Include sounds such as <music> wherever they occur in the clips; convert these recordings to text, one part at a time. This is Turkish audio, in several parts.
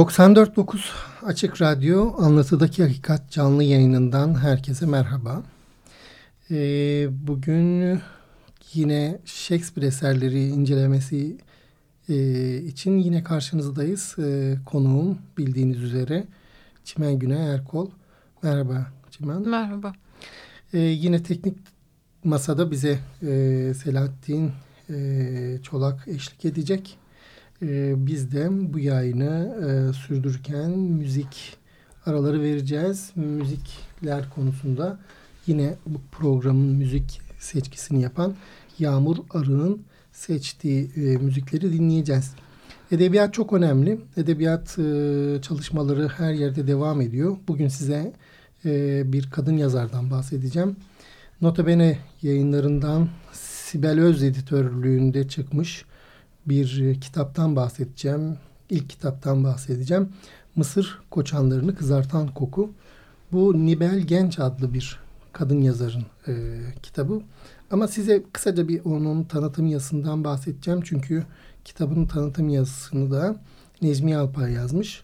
...94.9 Açık Radyo Anlatıdaki Hakikat canlı yayınından herkese merhaba. Ee, bugün yine Shakespeare eserleri incelemesi e, için yine karşınızdayız. E, konuğum bildiğiniz üzere Çimen Güney Erkol. Merhaba Çimen. Merhaba. E, yine teknik masada bize e, Selahattin e, Çolak eşlik edecek. E, biz de bu yayını e, sürdürürken müzik araları vereceğiz. Müzikler konusunda yine bu programın müzik seçkisini yapan Yağmur Arı'nın seçtiği e, müzikleri dinleyeceğiz. Edebiyat çok önemli. Edebiyat e, çalışmaları her yerde devam ediyor. Bugün size e, bir kadın yazardan bahsedeceğim. Notabene yayınlarından Sibel Öz editörlüğünde çıkmış bir e, kitaptan bahsedeceğim. İlk kitaptan bahsedeceğim. Mısır koçanlarını kızartan koku. Bu Nibel Genç adlı bir kadın yazarın e, kitabı. Ama size kısaca bir onun tanıtım yazısından bahsedeceğim. Çünkü kitabın tanıtım yazısını da Necmi Alpay yazmış.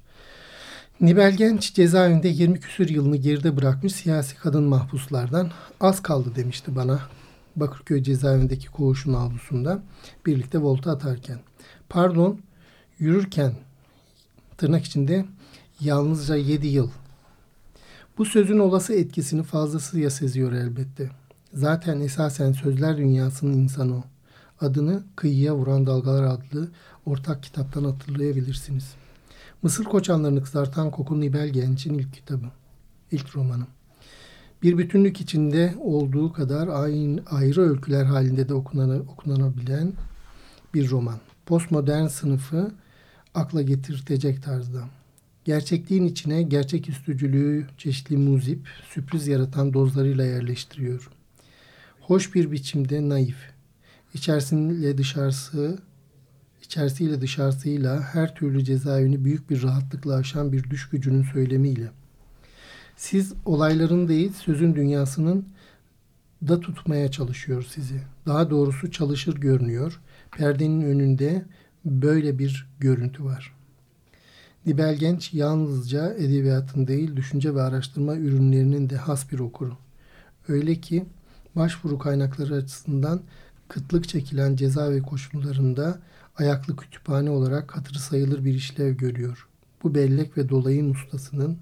Nibel Genç cezaevinde 20 küsür yılını geride bırakmış siyasi kadın mahpuslardan az kaldı demişti bana. Bakırköy cezaevindeki koğuşun avlusunda birlikte volta atarken. Pardon yürürken tırnak içinde yalnızca 7 yıl. Bu sözün olası etkisini fazlasıyla seziyor elbette. Zaten esasen sözler dünyasının insanı o. Adını Kıyıya Vuran Dalgalar adlı ortak kitaptan hatırlayabilirsiniz. Mısır koçanlarını kızartan Kokun Nibel Genç'in ilk kitabı. ilk romanı. Bir bütünlük içinde olduğu kadar aynı, ayrı öyküler halinde de okunan, okunanabilen bir roman. Postmodern sınıfı akla getirtecek tarzda. Gerçekliğin içine gerçek üstücülüğü çeşitli muzip, sürpriz yaratan dozlarıyla yerleştiriyor hoş bir biçimde naif. İçerisiyle dışarısı, içerisiyle dışarısıyla her türlü cezaevini büyük bir rahatlıkla aşan bir düş gücünün söylemiyle. Siz olayların değil, sözün dünyasının da tutmaya çalışıyor sizi. Daha doğrusu çalışır görünüyor. Perdenin önünde böyle bir görüntü var. Dibel Genç yalnızca edebiyatın değil, düşünce ve araştırma ürünlerinin de has bir okuru. Öyle ki başvuru kaynakları açısından kıtlık çekilen cezaevi koşullarında ayaklı kütüphane olarak hatırı sayılır bir işlev görüyor. Bu bellek ve dolayın ustasının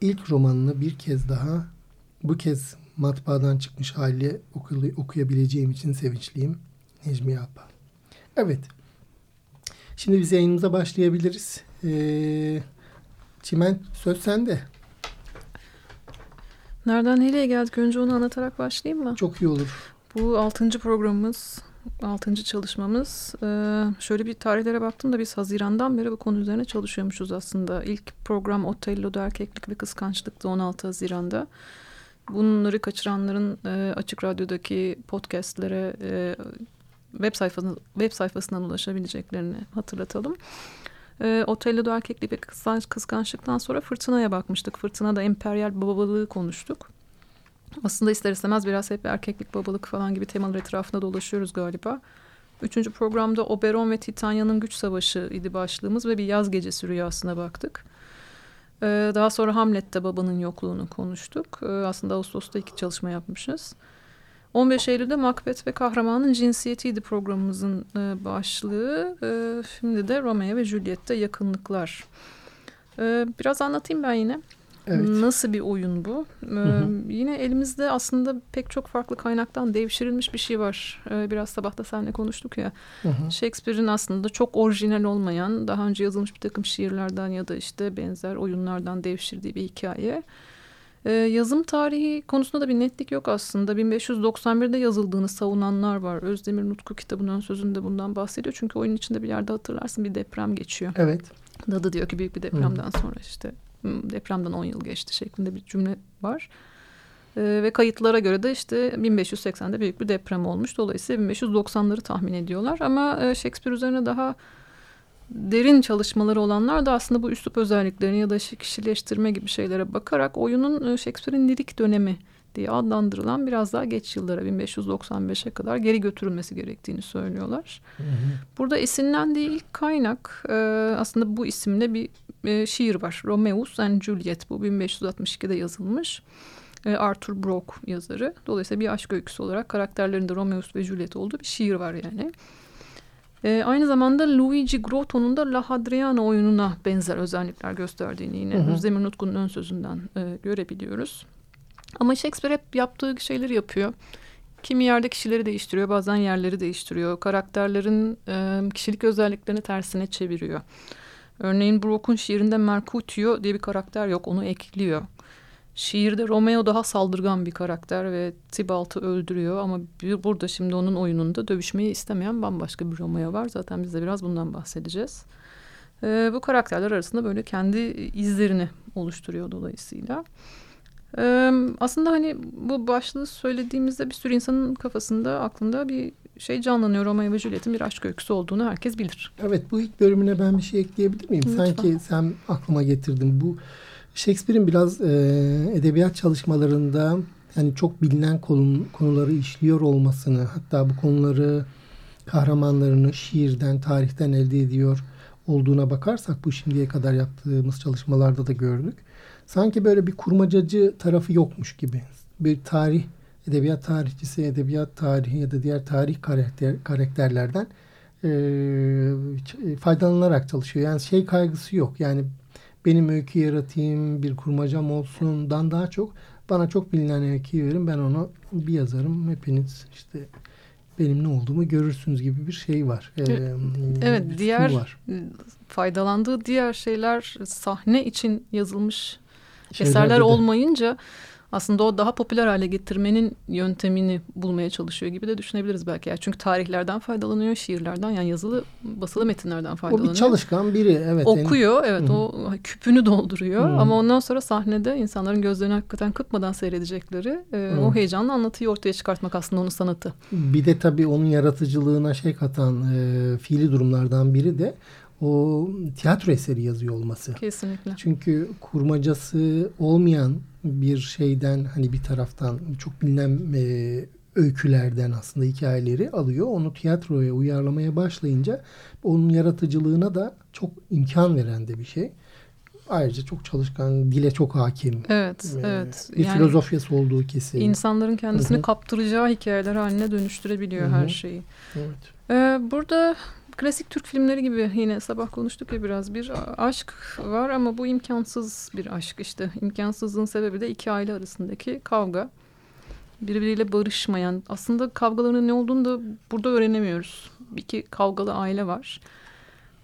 ilk romanını bir kez daha bu kez matbaadan çıkmış haliyle okuyabileceğim için sevinçliyim. Necmi Alpa. Evet. Şimdi biz yayınımıza başlayabiliriz. Ee, Çimen söz sende. Nereden nereye geldik? Önce onu anlatarak başlayayım mı? Çok iyi olur. Bu altıncı programımız, altıncı çalışmamız. Ee, şöyle bir tarihlere baktım da biz Haziran'dan beri bu konu üzerine çalışıyormuşuz aslında. İlk program Otello'da erkeklik ve kıskançlıktı 16 Haziran'da. Bunları kaçıranların e, Açık Radyo'daki podcastlere e, web, sayfasına, web sayfasından ulaşabileceklerini hatırlatalım. E, Otello'da erkeklik ve kıskanç, kıskançlıktan sonra Fırtına'ya bakmıştık. Fırtına'da emperyal babalığı konuştuk. Aslında ister istemez biraz hep erkeklik, babalık falan gibi temalar etrafında dolaşıyoruz galiba. Üçüncü programda Oberon ve Titanya'nın güç savaşı idi başlığımız ve bir yaz gecesi rüyasına baktık. Ee, daha sonra Hamlet'te babanın yokluğunu konuştuk. Ee, aslında Ağustos'ta iki çalışma yapmışız. 15 Eylül'de Macbeth ve kahramanın cinsiyetiydi programımızın e, başlığı. E, şimdi de Romeo ve Juliet'te yakınlıklar. E, biraz anlatayım ben yine. Evet. Nasıl bir oyun bu? Ee, hı hı. Yine elimizde aslında pek çok farklı kaynaktan devşirilmiş bir şey var. Ee, biraz sabah da seninle konuştuk ya. Shakespeare'in aslında çok orijinal olmayan, daha önce yazılmış bir takım şiirlerden ya da işte benzer oyunlardan devşirdiği bir hikaye. Ee, yazım tarihi konusunda da bir netlik yok aslında. 1591'de yazıldığını savunanlar var. Özdemir Nutku kitabının sözünde bundan bahsediyor. Çünkü oyunun içinde bir yerde hatırlarsın bir deprem geçiyor. Evet. Dadı diyor ki büyük bir depremden sonra işte depremden 10 yıl geçti şeklinde bir cümle var. Ee, ve kayıtlara göre de işte 1580'de büyük bir deprem olmuş. Dolayısıyla 1590'ları tahmin ediyorlar. Ama e, Shakespeare üzerine daha derin çalışmaları olanlar da aslında bu üslup özelliklerini ya da kişileştirme gibi şeylere bakarak oyunun e, Shakespeare'in lirik dönemi diye adlandırılan biraz daha geç yıllara 1595'e kadar geri götürülmesi gerektiğini söylüyorlar. Hı hı. Burada esinlendiği ilk kaynak e, aslında bu isimle bir e, şiir var. Romeus and Juliet bu 1562'de yazılmış. Arthur Brock yazarı. Dolayısıyla bir aşk öyküsü olarak karakterlerinde Romeus ve Juliet olduğu bir şiir var yani. E, aynı zamanda Luigi Grotto'nun da La Hadriana oyununa benzer özellikler gösterdiğini yine hı Özdemir Nutku'nun ön sözünden e, görebiliyoruz. Ama Shakespeare hep yaptığı şeyleri yapıyor. Kimi yerde kişileri değiştiriyor, bazen yerleri değiştiriyor. Karakterlerin e, kişilik özelliklerini tersine çeviriyor. Örneğin Brock'un şiirinde Mercutio diye bir karakter yok, onu ekliyor. Şiirde Romeo daha saldırgan bir karakter ve Tibalt'ı öldürüyor ama bir, burada şimdi onun oyununda dövüşmeyi istemeyen bambaşka bir Romeo var. Zaten biz de biraz bundan bahsedeceğiz. Ee, bu karakterler arasında böyle kendi izlerini oluşturuyor dolayısıyla. Ee, aslında hani bu başlığı söylediğimizde bir sürü insanın kafasında aklında bir şey canlanıyor. Romeo ve Juliet'in bir aşk öyküsü olduğunu herkes bilir. Evet bu ilk bölümüne ben bir şey ekleyebilir miyim? Lütfen. Sanki sen aklıma getirdin bu Shakespeare'in biraz e, edebiyat çalışmalarında yani çok bilinen konu, konuları işliyor olmasını hatta bu konuları kahramanlarını şiirden, tarihten elde ediyor olduğuna bakarsak bu şimdiye kadar yaptığımız çalışmalarda da gördük. Sanki böyle bir kurmacacı tarafı yokmuş gibi. Bir tarih, edebiyat tarihçisi, edebiyat tarihi ya da diğer tarih karakter, karakterlerden e, faydalanarak çalışıyor. Yani şey kaygısı yok. Yani benim öykü yaratayım, bir kurmacam olsundan daha çok bana çok bilinen öyküyü verin. Ben onu bir yazarım. Hepiniz işte benim ne olduğumu görürsünüz gibi bir şey var. Ee, evet, diğer var. faydalandığı diğer şeyler sahne için yazılmış Şeylerde eserler de. olmayınca aslında o daha popüler hale getirmenin yöntemini bulmaya çalışıyor gibi de düşünebiliriz belki. Yani çünkü tarihlerden faydalanıyor, şiirlerden yani yazılı basılı metinlerden faydalanıyor. O bir çalışkan biri evet. Okuyor evet Hı-hı. o küpünü dolduruyor Hı-hı. ama ondan sonra sahnede insanların gözlerini hakikaten kırpmadan seyredecekleri e, o heyecanlı anlatıyı ortaya çıkartmak aslında onun sanatı. Bir de tabii onun yaratıcılığına şey katan e, fiili durumlardan biri de o tiyatro eseri yazıyor olması. Kesinlikle. Çünkü kurmacası olmayan bir şeyden hani bir taraftan çok bilinen e, öykülerden aslında hikayeleri alıyor. Onu tiyatroya uyarlamaya başlayınca onun yaratıcılığına da çok imkan veren de bir şey. Ayrıca çok çalışkan, dile çok hakim. Evet, ee, evet. Bir yani, filozofyası olduğu kesin. İnsanların kendisini Hı-hı. kaptıracağı hikayeler haline dönüştürebiliyor Hı-hı. her şeyi. Evet. Ee, burada klasik Türk filmleri gibi yine sabah konuştuk ya biraz bir aşk var ama bu imkansız bir aşk işte. imkansızlığın sebebi de iki aile arasındaki kavga. Birbiriyle barışmayan aslında kavgaların ne olduğunu da burada öğrenemiyoruz. İki kavgalı aile var.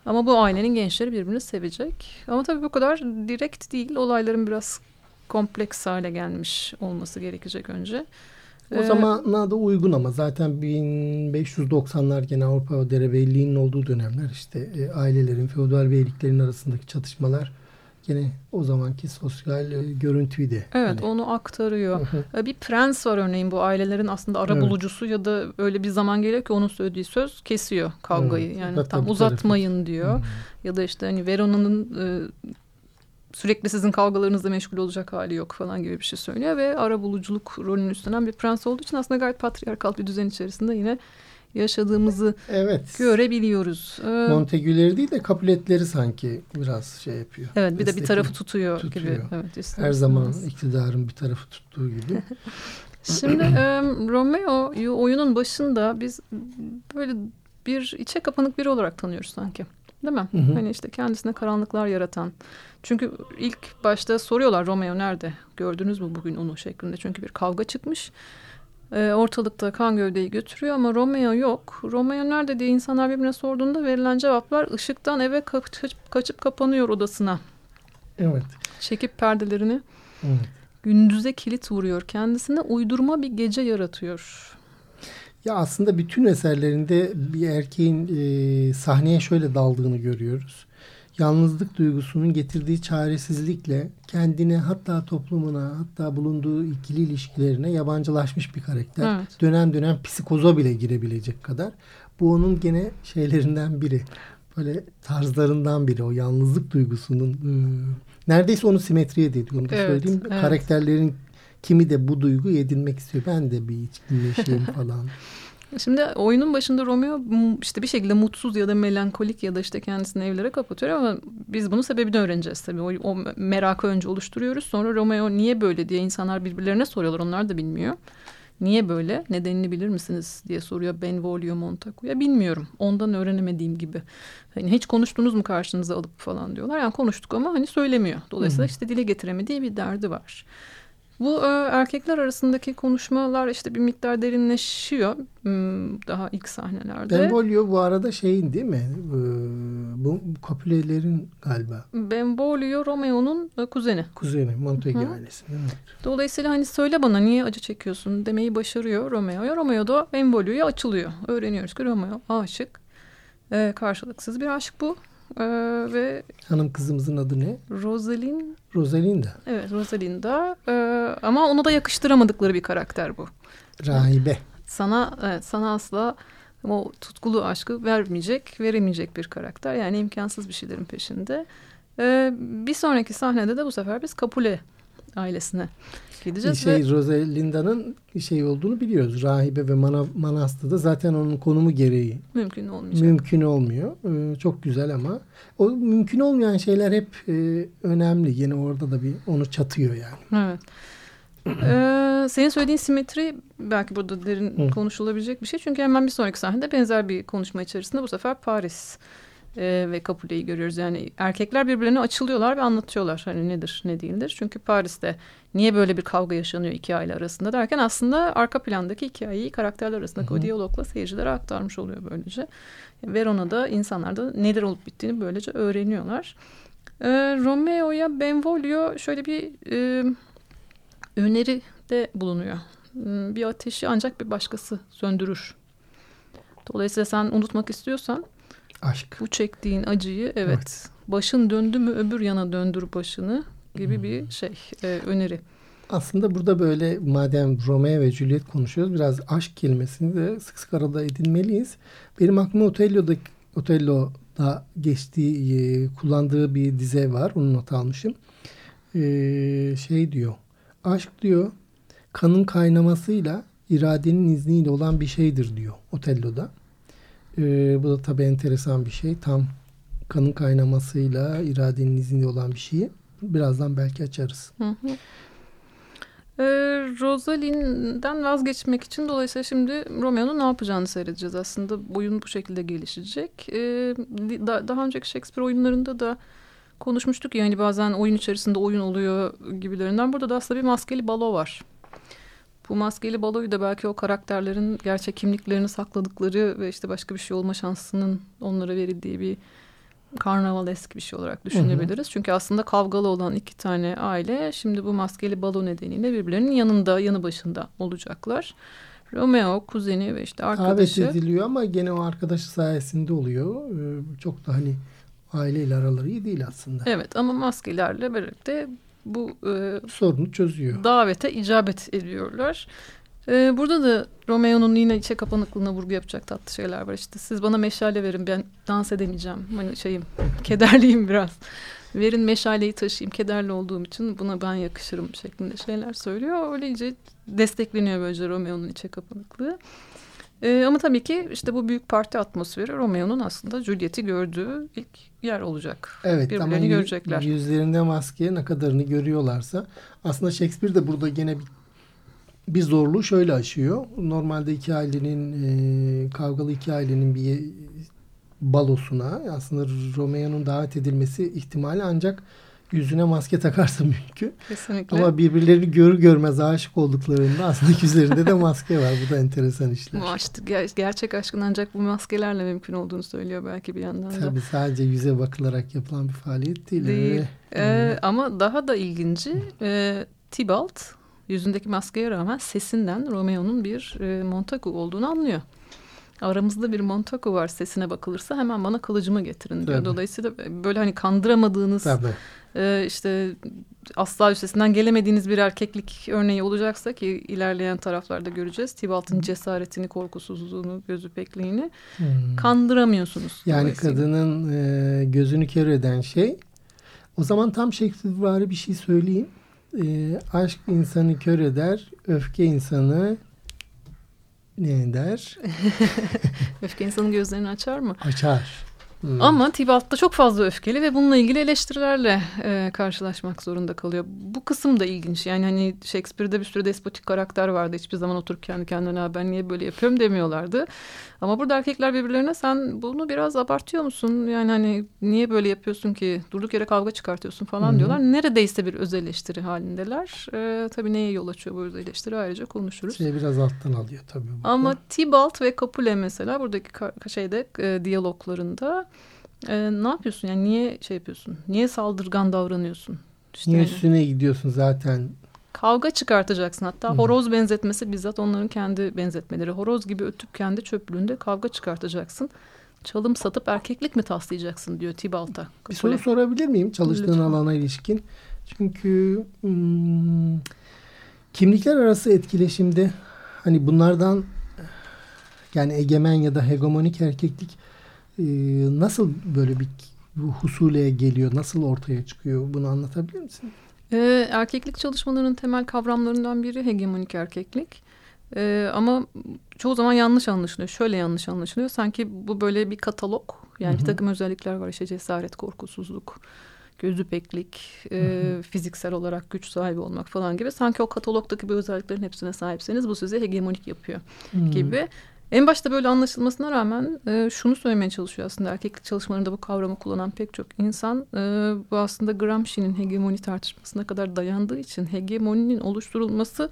Ama bu ailenin gençleri birbirini sevecek. Ama tabii bu kadar direkt değil. Olayların biraz kompleks hale gelmiş olması gerekecek önce. O ee, zamana da uygun ama zaten 1590'lar gene Avrupa derebeyliğinin olduğu dönemler işte e, ailelerin, feodal beyliklerin arasındaki çatışmalar gene o zamanki sosyal e, görüntüyü de. Evet hani. onu aktarıyor. E, bir prens var örneğin bu ailelerin aslında ara evet. bulucusu ya da öyle bir zaman geliyor ki onun söylediği söz kesiyor kavgayı. Evet. Yani Hatta tam uzatmayın tarafı. diyor. Hı. Ya da işte hani Verona'nın e, sürekli sizin kavgalarınızla meşgul olacak hali yok falan gibi bir şey söylüyor ve ara buluculuk rolünü üstlenen bir prens olduğu için aslında gayet patriarkal bir düzen içerisinde yine yaşadığımızı evet. görebiliyoruz. Ee, Montegüleri değil de kapuletleri sanki biraz şey yapıyor. Evet bir de bir tarafı tutuyor, tutuyor. gibi. Evet, Her zaman iktidarın bir tarafı tuttuğu gibi. <laughs> Şimdi e, Romeo oyunun başında biz böyle bir içe kapanık biri olarak tanıyoruz sanki. Değil mi? Hı hı. Hani işte kendisine karanlıklar yaratan. Çünkü ilk başta soruyorlar Romeo nerede? Gördünüz mü bugün onu şeklinde. Çünkü bir kavga çıkmış. E, ortalıkta kan gövdeyi götürüyor ama Romeo yok. Romeo nerede diye insanlar birbirine sorduğunda verilen cevaplar ışıktan eve kaçıp, kaçıp kapanıyor odasına. Evet. Çekip perdelerini evet. gündüze kilit vuruyor. Kendisine uydurma bir gece yaratıyor. Ya aslında bütün eserlerinde bir erkeğin e, sahneye şöyle daldığını görüyoruz. Yalnızlık duygusunun getirdiği çaresizlikle kendine hatta toplumuna hatta bulunduğu ikili ilişkilerine yabancılaşmış bir karakter. Evet. Dönem dönem psikoza bile girebilecek kadar. Bu onun gene şeylerinden biri. Böyle tarzlarından biri o yalnızlık duygusunun. E, neredeyse onu simetriye dedi. Onu da Evet, söyleyeyim. evet. Karakterlerin kimi de bu duyguyu edinmek istiyor. Ben de bir içkinleşeyim <laughs> falan. Şimdi oyunun başında Romeo işte bir şekilde mutsuz ya da melankolik ya da işte kendisini evlere kapatıyor ama biz bunun sebebini öğreneceğiz tabii. O, o merakı önce oluşturuyoruz. Sonra Romeo niye böyle diye insanlar birbirlerine soruyorlar. Onlar da bilmiyor. Niye böyle? Nedenini bilir misiniz diye soruyor Benvolio Montagu'ya. Bilmiyorum. Ondan öğrenemediğim gibi. Hani hiç konuştunuz mu karşınıza alıp falan diyorlar. Yani konuştuk ama hani söylemiyor. Dolayısıyla hı. işte dile getiremediği bir derdi var. Bu e, erkekler arasındaki konuşmalar işte bir miktar derinleşiyor hmm, daha ilk sahnelerde. Benvolio bu arada şeyin değil mi? Ee, bu Capulet'lerin galiba Benvolio Romeo'nun e, kuzeni. kuzeni Montague ailesi. Dolayısıyla hani söyle bana niye acı çekiyorsun demeyi başarıyor Romeo'ya. Romeo da Benvolio'ya açılıyor. Öğreniyoruz ki Romeo aşık. E, karşılıksız bir aşk bu. E, ve Hanım kızımızın adı ne? Rosalind Rosalinda. evet Rosalinda e, ama ona da yakıştıramadıkları bir karakter bu. Rahibe. sana evet, sana asla o tutkulu aşkı vermeyecek, veremeyecek bir karakter. Yani imkansız bir şeylerin peşinde. Ee, bir sonraki sahnede de bu sefer biz Capule ailesine gideceğiz. Şey ve Rosalinda'nın şey olduğunu biliyoruz. Rahibe ve mana, manastırda zaten onun konumu gereği mümkün olmayacak. mümkün olmuyor. Ee, çok güzel ama o mümkün olmayan şeyler hep e, önemli. Yine orada da bir onu çatıyor yani. Evet. Ee, senin söylediğin simetri belki burada derin Hı. konuşulabilecek bir şey. Çünkü hemen bir sonraki sahnede benzer bir konuşma içerisinde bu sefer Paris e, ve Capulet'i görüyoruz. Yani erkekler birbirlerine açılıyorlar ve anlatıyorlar hani nedir ne değildir. Çünkü Paris'te niye böyle bir kavga yaşanıyor iki aile arasında derken aslında arka plandaki hikayeyi karakterler arasındaki Hı o diyalogla seyircilere aktarmış oluyor böylece. Verona'da insanlar da neler olup bittiğini böylece öğreniyorlar. Ee, Romeo'ya Benvolio şöyle bir e, öneride bulunuyor. Hmm, Bir ateşi ancak bir başkası söndürür. Dolayısıyla sen unutmak istiyorsan Aşk. bu çektiğin acıyı evet, Evet. başın döndü mü öbür yana döndür başını gibi bir şey e, öneri. Aslında burada böyle madem Romeo ve Juliet konuşuyoruz biraz aşk kelimesini de sık sık arada edinmeliyiz. Benim aklıma Otello'da Otello'da geçtiği e, kullandığı bir dize var. Onu not almışım. E, şey diyor. Aşk diyor kanın kaynamasıyla iradenin izniyle olan bir şeydir diyor Otello'da. E, bu da tabii enteresan bir şey. Tam kanın kaynamasıyla iradenin izniyle olan bir şeyi. Birazdan belki açarız. Hı hı. Ee, vazgeçmek için dolayısıyla şimdi Romeo'nun ne yapacağını seyredeceğiz. Aslında oyun bu şekilde gelişecek. Ee, da- daha önceki Shakespeare oyunlarında da konuşmuştuk ya hani bazen oyun içerisinde oyun oluyor gibilerinden. Burada da aslında bir maskeli balo var. Bu maskeli baloyu da belki o karakterlerin gerçek kimliklerini sakladıkları ve işte başka bir şey olma şansının onlara verildiği bir karnavalesk bir şey olarak düşünebiliriz. Çünkü aslında kavgalı olan iki tane aile şimdi bu maskeli balo nedeniyle birbirlerinin yanında, yanı başında olacaklar. Romeo, kuzeni ve işte Davet arkadaşı. ediliyor ama gene o arkadaşı sayesinde oluyor. Ee, çok da hani aileyle araları iyi değil aslında. Evet ama maskelerle birlikte bu e, Sorunu çözüyor. davete icabet ediyorlar. Ee, burada da Romeo'nun yine içe kapanıklığına vurgu yapacak tatlı şeyler var. İşte siz bana meşale verin ben dans edemeyeceğim. Hani şeyim <laughs> kederliyim biraz. Verin meşaleyi taşıyayım kederli olduğum için buna ben yakışırım şeklinde şeyler söylüyor. Öylece destekleniyor böylece Romeo'nun içe kapanıklığı. Ee, ama tabii ki işte bu büyük parti atmosferi Romeo'nun aslında Juliet'i gördüğü ilk yer olacak. Evet ama Birbirlerini görecekler. yüzlerinde maske ne kadarını görüyorlarsa aslında Shakespeare de burada gene bir, bir zorluğu şöyle aşıyor. Normalde iki ailenin e, kavgalı iki ailenin bir ye- balosuna aslında Romeo'nun davet edilmesi ihtimali ancak yüzüne maske takarsa mümkün. Kesinlikle. Ama birbirlerini görür görmez aşık olduklarında aslında yüzlerinde de maske var. Bu da enteresan işler. Bu aşk, ger- gerçek aşkın ancak bu maskelerle mümkün olduğunu söylüyor belki bir yandan da. Tabii sadece yüze bakılarak yapılan bir faaliyet değil. Değil. Öyle. Ee, ama daha da ilginci e, Tybalt yüzündeki maskeye rağmen sesinden Romeo'nun bir e, Montagu olduğunu anlıyor. Aramızda bir Montagu var sesine bakılırsa hemen bana kılıcımı getirin diyor. Tabii. Dolayısıyla böyle hani kandıramadığınız Tabii. e, işte asla üstesinden gelemediğiniz bir erkeklik örneği olacaksa ki ilerleyen taraflarda göreceğiz. Tibalt'ın cesaretini, korkusuzluğunu, gözü pekliğini Hmm. kandıramıyorsunuz. Yani kadının e, gözünü kör eden şey. O zaman tam Shakespeare'vari bir şey söyleyeyim. E, aşk insanı kör eder, öfke insanı ne eder? <laughs> Öfke insanın gözlerini açar mı? Açar. Hmm. Ama Tybalt da çok fazla öfkeli ve bununla ilgili eleştirilerle e, karşılaşmak zorunda kalıyor. Bu kısım da ilginç. Yani hani Shakespeare'de bir sürü despotik karakter vardı. Hiçbir zaman oturup kendi kendine "Ha, ben niye böyle yapıyorum demiyorlardı. Ama burada erkekler birbirlerine sen bunu biraz abartıyor musun? Yani hani niye böyle yapıyorsun ki? Durduk yere kavga çıkartıyorsun falan hı. diyorlar. Neredeyse bir öz eleştiri halindeler. E, tabii neye yol açıyor bu öz eleştiri ayrıca konuşuruz. şey biraz alttan alıyor tabii. burada. Ama Tybalt ve Capulet mesela buradaki şeyde e, diyaloglarında e, ne yapıyorsun? Yani niye şey yapıyorsun? Niye saldırgan davranıyorsun? İşte Niye yani üstüne gidiyorsun zaten? kavga çıkartacaksın. Hatta Hı. horoz benzetmesi bizzat onların kendi benzetmeleri. Horoz gibi ötüp kendi çöplüğünde kavga çıkartacaksın. Çalım satıp erkeklik mi taslayacaksın diyor Tybalt'a. Bir soru sorabilir miyim çalıştığın Lütfen. alana ilişkin? Çünkü hmm, kimlikler arası etkileşimde hani bunlardan yani egemen ya da hegemonik erkeklik e, nasıl böyle bir bu husuleye geliyor? Nasıl ortaya çıkıyor? Bunu anlatabilir misin? Ee, erkeklik çalışmalarının temel kavramlarından biri hegemonik erkeklik. Ee, ama çoğu zaman yanlış anlaşılıyor. Şöyle yanlış anlaşılıyor. Sanki bu böyle bir katalog. Yani Hı hı. bir takım özellikler var. İşte cesaret, korkusuzluk, gözü peklik, e, fiziksel olarak güç sahibi olmak falan gibi. Sanki o katalogdaki bu özelliklerin hepsine sahipseniz bu sizi hegemonik yapıyor Hmm. gibi. En başta böyle anlaşılmasına rağmen e, şunu söylemeye çalışıyor aslında erkeklik çalışmalarında bu kavramı kullanan pek çok insan e, bu aslında Gramsci'nin hegemoni tartışmasına kadar dayandığı için hegemoninin oluşturulması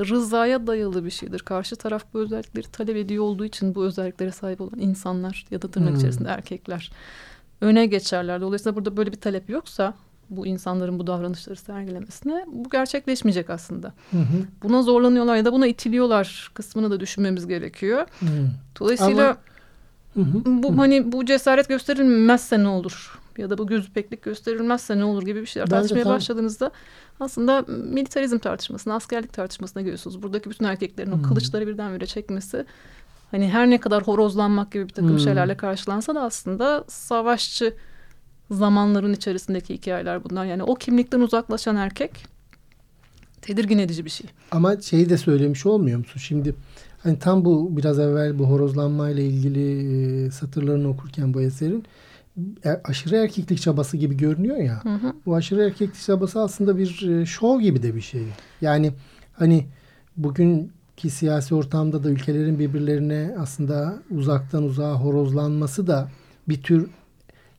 rızaya dayalı bir şeydir. Karşı taraf bu özellikleri talep ediyor olduğu için bu özelliklere sahip olan insanlar ya da tırnak Hmm. içerisinde erkekler öne geçerler. Dolayısıyla burada böyle bir talep yoksa bu insanların bu davranışları sergilemesine bu gerçekleşmeyecek aslında. Hı hı. Buna zorlanıyorlar ya da buna itiliyorlar kısmını da düşünmemiz gerekiyor. Hı. Dolayısıyla Hı hı. bu hani bu cesaret gösterilmezse ne olur? Ya da bu gözüpeklik gösterilmezse ne olur gibi bir şeyler Bence tartışmaya tam- başladığınızda aslında militarizm tartışmasına, askerlik tartışmasına geliyorsunuz. Buradaki bütün erkeklerin Hmm. o kılıçları birdenbire çekmesi hani her ne kadar horozlanmak gibi bir takım Hmm. şeylerle karşılansa da aslında savaşçı zamanların içerisindeki hikayeler bunlar. Yani o kimlikten uzaklaşan erkek tedirgin edici bir şey. Ama şeyi de söylemiş olmuyor musun? Şimdi hani tam bu biraz evvel bu horozlanmayla ilgili e, satırlarını okurken bu eserin e, aşırı erkeklik çabası gibi görünüyor ya. Hı hı. Bu aşırı erkeklik çabası aslında bir e, şov gibi de bir şey. Yani hani bugünkü siyasi ortamda da ülkelerin birbirlerine aslında uzaktan uzağa horozlanması da bir tür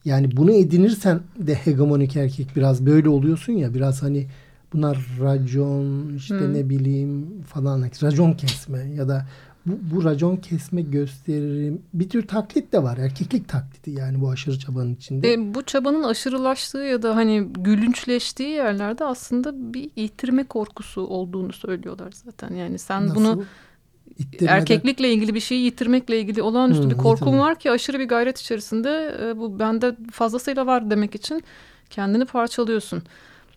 yani bunu edinirsen de hegemonik erkek biraz böyle oluyorsun ya biraz hani bunlar racon işte Hı. ne bileyim falan racon kesme ya da bu, bu racon kesme gösterim bir tür taklit de var erkeklik taklidi yani bu aşırı çabanın içinde. E, bu çabanın aşırılaştığı ya da hani gülünçleştiği yerlerde aslında bir yitirme korkusu olduğunu söylüyorlar zaten. Yani sen Nasıl? bunu İttirmeden- erkeklikle ilgili bir şeyi yitirmekle ilgili olağanüstü Hı, bir yitirme. var ki aşırı bir gayret içerisinde e, bu bende fazlasıyla var demek için kendini parçalıyorsun.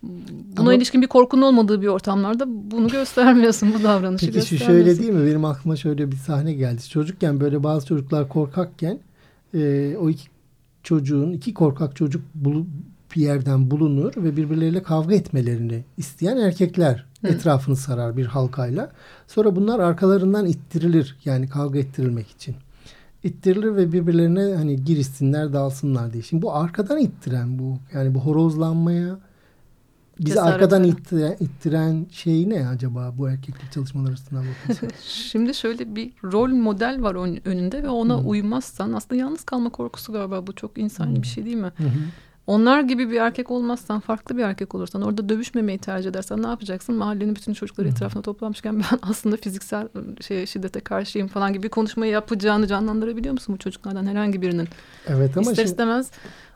Buna Ama- ilişkin bir korkun olmadığı bir ortamlarda bunu göstermiyorsun bu davranışı Peki göstermiyorsun. şöyle değil mi? Benim aklıma şöyle bir sahne geldi. Çocukken böyle bazı çocuklar korkakken e, o iki çocuğun iki korkak çocuk bir yerden bulunur ve birbirleriyle kavga etmelerini isteyen erkekler Hı. etrafını sarar bir halkayla. Sonra bunlar arkalarından ittirilir yani kavga ettirilmek için. İttirilir ve birbirlerine hani girişsinler dağılsınlar diye. Şimdi bu arkadan ittiren bu yani bu horozlanmaya bizi Cesaret arkadan ittiren, ittiren şey ne acaba bu erkeklik çalışmaları açısından bakınca? <laughs> Şimdi şöyle bir rol model var ön- önünde ve ona Hı. uymazsan aslında yalnız kalma korkusu galiba bu çok insani Hı. bir şey değil mi? Hı. Onlar gibi bir erkek olmazsan, farklı bir erkek olursan, orada dövüşmemeyi tercih edersen ne yapacaksın? Mahallenin bütün çocukları etrafına toplamışken <laughs> ben aslında fiziksel şey, şiddete karşıyım falan gibi bir konuşmayı yapacağını canlandırabiliyor musun bu çocuklardan herhangi birinin? Evet ama İster şimdi... istemez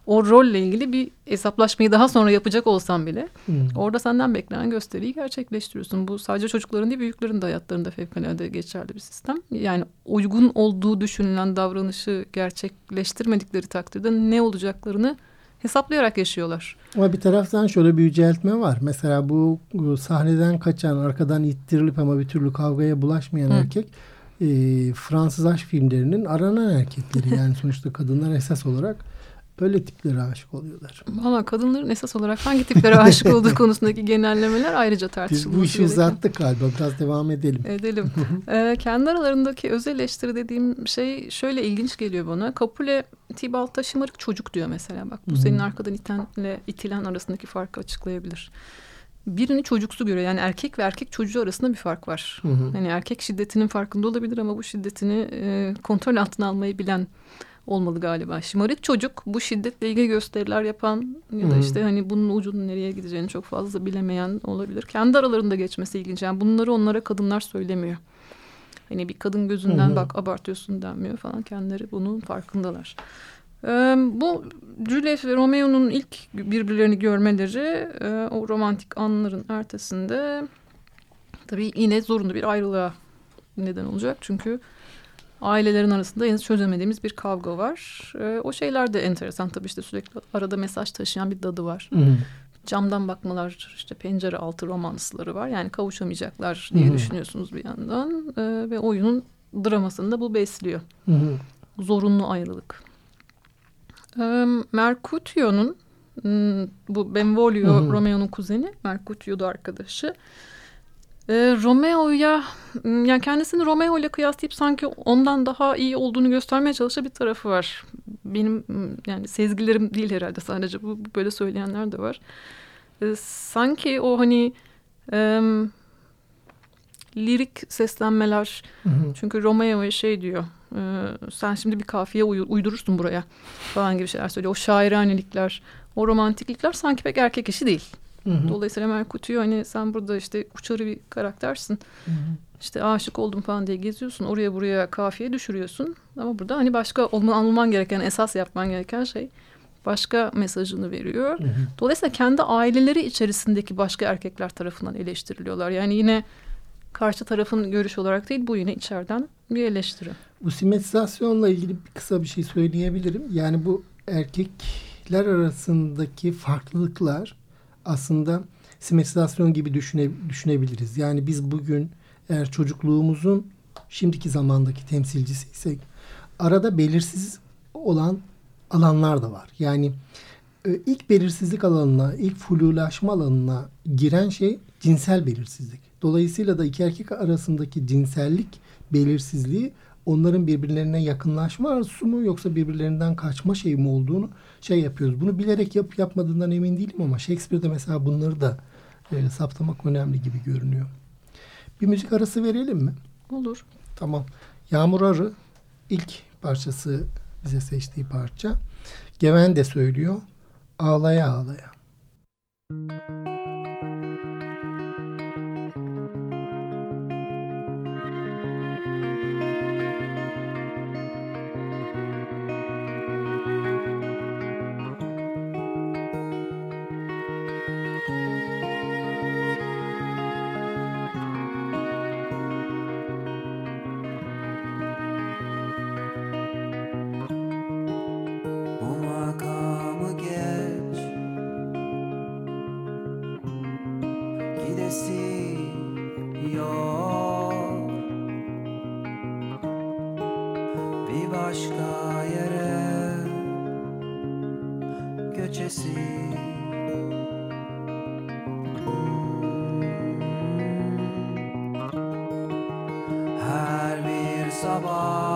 o rolle ilgili bir hesaplaşmayı daha sonra yapacak olsam bile hmm. orada senden beklenen gösteriyi gerçekleştiriyorsun. Bu sadece çocukların değil büyüklerin de hayatlarında fevkalade geçerli bir sistem. Yani uygun olduğu düşünülen davranışı gerçekleştirmedikleri takdirde ne olacaklarını hesaplayarak yaşıyorlar. Ama bir taraftan şöyle bir yüceltme var. Mesela bu sahneden kaçan, arkadan ittirilip ama bir türlü kavgaya bulaşmayan Hı. erkek e, Fransız aşk filmlerinin aranan erkekleri. Yani sonuçta kadınlar esas olarak Böyle tiplere aşık oluyorlar. Valla kadınların esas olarak hangi tiplere aşık olduğu <laughs> konusundaki genellemeler ayrıca tartışılması Biz bu işi uzattık galiba. Biraz devam edelim. Edelim. <laughs> ee, kendi aralarındaki öz eleştiri dediğim şey şöyle ilginç geliyor bana. Kapule Tibalt'a şımarık çocuk diyor mesela. Bak bu senin arkadan itenle itilen arasındaki farkı açıklayabilir birini çocuksu görüyor. Yani erkek ve erkek çocuğu arasında bir fark var. Hı hı. Hani erkek şiddetinin farkında olabilir ama bu şiddetini e, kontrol altına almayı bilen olmalı galiba. Şımarık çocuk bu şiddetle ilgili gösteriler yapan ya da işte hani bunun ucunun nereye gideceğini çok fazla bilemeyen olabilir. Kendi aralarında geçmesi ilginç. Yani bunları onlara kadınlar söylemiyor. Hani bir kadın gözünden Hı-hı. bak abartıyorsun denmiyor falan. Kendileri bunun farkındalar. Ee, bu Juliet ve Romeo'nun ilk birbirlerini görmeleri e, o romantik anların ertesinde tabii yine zorunlu bir ayrılığa neden olacak. Çünkü ailelerin arasında henüz çözemediğimiz bir kavga var. E, o şeyler de enteresan tabii işte sürekli arada mesaj taşıyan bir dadı var. Hı. Camdan bakmalar, işte pencere altı romansları var. Yani kavuşamayacaklar diye Hı. düşünüyorsunuz bir yandan. E, ve oyunun dramasını da bu besliyor. Hı. Zorunlu ayrılık. E, Mercutio'nun hmm, bu Benvolio Romeo'nun kuzeni, Mercutio da arkadaşı. E, Romeo'ya yani kendisini Romeo ile kıyaslayıp sanki ondan daha iyi olduğunu göstermeye çalışan bir tarafı var. Benim yani sezgilerim değil herhalde sadece bu böyle söyleyenler de var. E, sanki o hani e, lirik seslenmeler hı hı. çünkü Romeo şey diyor e, sen şimdi bir kafiye uydurursun buraya falan gibi şeyler söylüyor. O şairanelikler, o romantiklikler sanki pek erkek işi değil. Hı hı. Dolayısıyla Merkutio hani sen burada işte uçarı bir karaktersin. Hı hı. İşte aşık oldum falan diye geziyorsun. Oraya buraya kafiye düşürüyorsun. Ama burada hani başka olman, alman gereken, esas yapman gereken şey başka mesajını veriyor. Hı hı. Dolayısıyla kendi aileleri içerisindeki başka erkekler tarafından eleştiriliyorlar. Yani yine karşı tarafın görüş olarak değil bu yine içeriden bir eleştiri. Bu simetrizasyonla ilgili bir kısa bir şey söyleyebilirim. Yani bu erkekler arasındaki farklılıklar aslında simetrizasyon gibi düşüne, düşünebiliriz. Yani biz bugün eğer çocukluğumuzun şimdiki zamandaki temsilcisiysek arada belirsiz olan alanlar da var. Yani e, ilk belirsizlik alanına, ilk flulaşma alanına giren şey cinsel belirsizlik. Dolayısıyla da iki erkek arasındaki cinsellik belirsizliği onların birbirlerine yakınlaşma arzusu mu yoksa birbirlerinden kaçma şey mi olduğunu şey yapıyoruz. Bunu bilerek yap yapmadığından emin değilim ama Shakespeare'de mesela bunları da e, saptamak önemli gibi görünüyor. Bir müzik arası verelim mi? Olur. Tamam. Yağmur Arı ilk parçası bize seçtiği parça. Geven de söylüyor. Ağlaya ağlaya. Müzik benden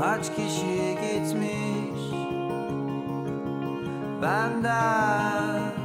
Kaç kişi gitmiş benden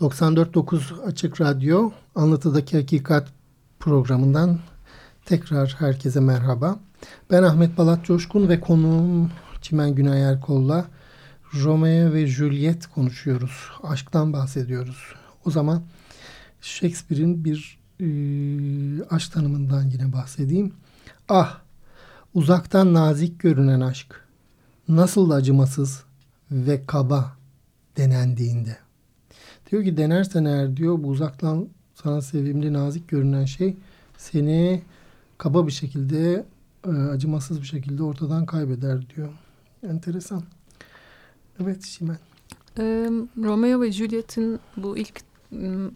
...94.9 Açık Radyo... ...Anlatıdaki Hakikat programından... ...tekrar herkese merhaba. Ben Ahmet Balat Coşkun ve konuğum Çimen Günay Erkol'la... ...Romeo ve Juliet konuşuyoruz. Aşktan bahsediyoruz. O zaman Shakespeare'in bir e, aşk tanımından yine bahsedeyim. Ah, uzaktan nazik görünen aşk, nasıl acımasız ve kaba denendiğinde. Diyor ki denersen eğer diyor bu uzaktan sana sevimli nazik görünen şey seni kaba bir şekilde e, acımasız bir şekilde ortadan kaybeder diyor. Enteresan. Evet Şimen. Romeo ve Juliet'in bu ilk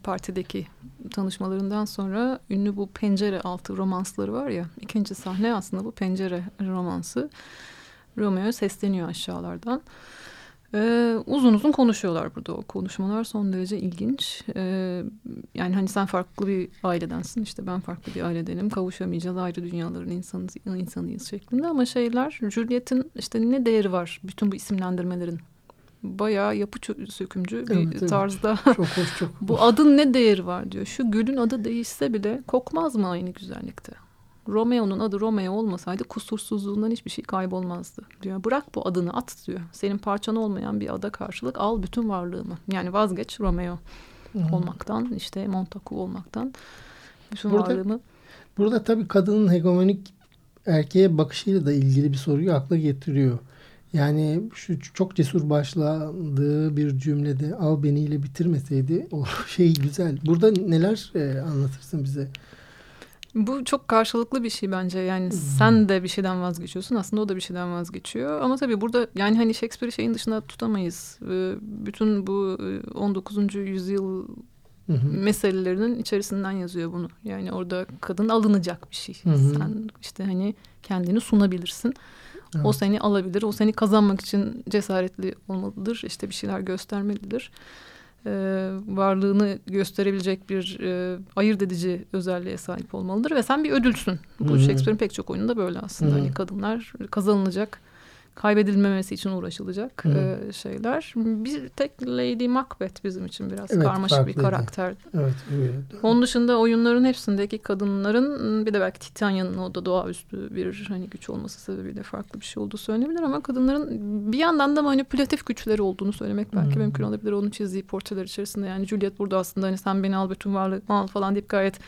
partideki tanışmalarından sonra ünlü bu pencere altı romansları var ya. ikinci sahne aslında bu pencere romansı. Romeo sesleniyor aşağılardan. Uzun uzun konuşuyorlar burada o konuşmalar son derece ilginç. Ee, yani hani sen farklı bir ailedensin işte ben farklı bir ailedenim kavuşamayacağız ayrı dünyaların insanız, insanıyız şeklinde ama şeyler Juliet'in işte ne değeri var bütün bu isimlendirmelerin bayağı yapı sökümcü bir evet, tarzda. Evet. Çok hoş çok. <laughs> bu adın ne değeri var diyor. Şu gülün adı değişse bile kokmaz mı aynı güzellikte? Romeo'nun adı Romeo olmasaydı kusursuzluğundan hiçbir şey kaybolmazdı diyor. Bırak bu adını at diyor. Senin parçan olmayan bir ada karşılık al bütün varlığımı. Yani vazgeç Romeo hmm. olmaktan işte Montagu olmaktan bütün burada, varlığımı. Burada tabii kadının hegemonik erkeğe bakışıyla da ilgili bir soruyu akla getiriyor. Yani şu çok cesur başladığı bir cümlede al beniyle bitirmeseydi o <laughs> şey güzel. Burada neler e, anlatırsın bize? Bu çok karşılıklı bir şey bence. Yani hmm. sen de bir şeyden vazgeçiyorsun. Aslında o da bir şeyden vazgeçiyor. Ama tabii burada yani hani Shakespeare'i şeyin dışında tutamayız. Bütün bu 19. yüzyıl Hı hı. meselelerinin içerisinden yazıyor bunu. Yani orada kadın alınacak bir şey. Hı hı. Sen işte hani kendini sunabilirsin. Evet. O seni alabilir. O seni kazanmak için cesaretli olmalıdır. İşte bir şeyler göstermelidir. Ee, varlığını gösterebilecek bir e, ayırt edici özelliğe sahip olmalıdır. Ve sen bir ödülsün. Bu Shakespeare'in pek çok oyununda böyle aslında. Hı-hı. Hani kadınlar kazanılacak kaybedilmemesi için uğraşılacak e, şeyler. Bir tek Lady Macbeth bizim için biraz evet, karmaşık farklıydı. bir karakter. Evet, evet. Onun dışında oyunların hepsindeki kadınların bir de belki Titania'nın o da doğaüstü bir hani güç olması sebebiyle farklı bir şey olduğu söylenebilir ama kadınların bir yandan da manipülatif güçleri olduğunu söylemek belki hmm. mümkün olabilir. Onun çizdiği portreler içerisinde yani Juliet burada aslında hani sen beni al bütün varlığı al falan deyip gayet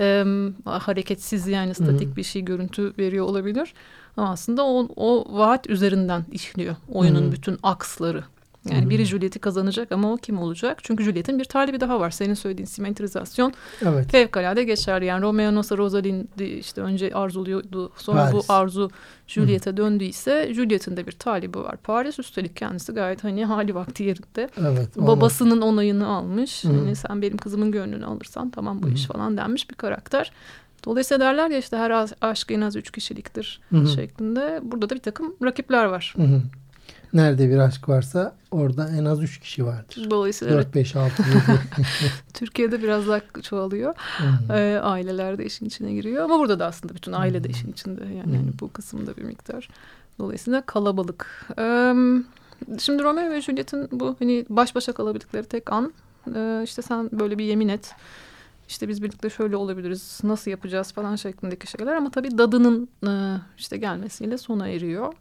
e, hareketsiz yani statik Hı. bir şey görüntü veriyor olabilir. Ama aslında o, o vaat üzerinden işliyor oyunun Hı. bütün aksları. Yani biri Juliet'i kazanacak ama o kim olacak? Çünkü Juliet'in bir talibi daha var. Senin söylediğin simetrizasyon Evet. fevkalade geçerli. Yani Romeo nasıl Rosalind'i işte önce arzuluyordu. Sonra Paris. bu arzu Juliet'e döndüyse Juliet'in de bir talibi var. Paris üstelik kendisi gayet hani hali vakti yerinde. Evet. onu- Babasının onayını almış. Hı. Hani sen benim kızımın gönlünü alırsan tamam bu Hı. iş falan denmiş bir karakter. Dolayısıyla derler ya işte her aşk en az üç kişiliktir Hı şeklinde. Burada da bir takım rakipler var. Hı. Nerede bir aşk varsa orada en az üç kişi vardır. Dolayısıyla evet, 4, 5, 6, 7. Türkiye'de biraz daha çoğalıyor. Ee, aileler de işin içine giriyor. Ama burada da aslında bütün aile de işin içinde. Yani Hmm. hani bu kısımda bir miktar. Dolayısıyla kalabalık. Ee, şimdi Romeo ve Juliet'in bu hani baş başa kalabildikleri tek an. Ee, işte sen böyle bir yemin et. İşte biz birlikte şöyle olabiliriz. Nasıl yapacağız falan şeklindeki şeyler. Ama tabii dadının e, işte gelmesiyle sona eriyor.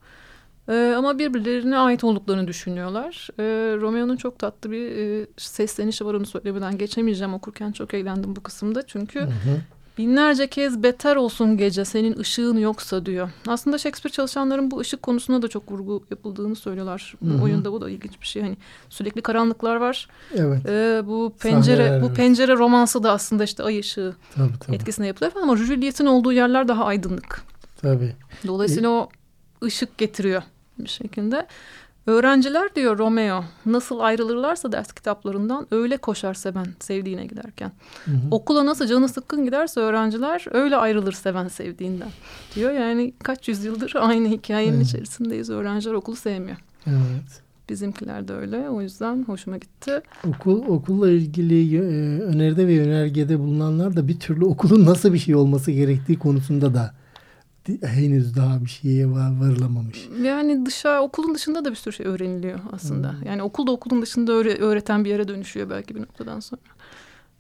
Ee, ama birbirlerine ait olduklarını düşünüyorlar. Ee, Romeo'nun çok tatlı bir e, seslenişi var onu söylemeden geçemeyeceğim. Okurken çok eğlendim bu kısımda. Çünkü Hı hı. binlerce kez beter olsun gece senin ışığın yoksa diyor. Aslında Shakespeare çalışanların bu ışık konusuna da çok vurgu yapıldığını söylüyorlar. Hı hı. oyunda bu da ilginç bir şey. Hani sürekli karanlıklar var. Evet. Ee, bu pencere Sahneler, bu evet. pencere romansı da aslında işte ay ışığı Tabii tabii. etkisine yapılıyor falan ama Juliet'in olduğu yerler daha aydınlık. tabii. Dolayısıyla o ışık getiriyor bir şekilde. Öğrenciler diyor Romeo nasıl ayrılırlarsa ders kitaplarından öyle koşar seven sevdiğine giderken. Hı hı. Okula nasıl canı sıkkın giderse öğrenciler öyle ayrılır seven sevdiğinden diyor. Yani kaç yüzyıldır aynı hikayenin Evet. içerisindeyiz. Öğrenciler okulu sevmiyor. Evet. Bizimkiler de öyle. O yüzden hoşuma gitti. Okul okulla ilgili e, öneride ve yönergede bulunanlar da bir türlü okulun nasıl bir şey olması gerektiği konusunda da henüz daha bir şeye var, varılamamış. Yani dışarı okulun dışında da bir sürü şey öğreniliyor aslında. Hmm. Yani okul da okulun dışında öğre- öğreten bir yere dönüşüyor belki bir noktadan sonra.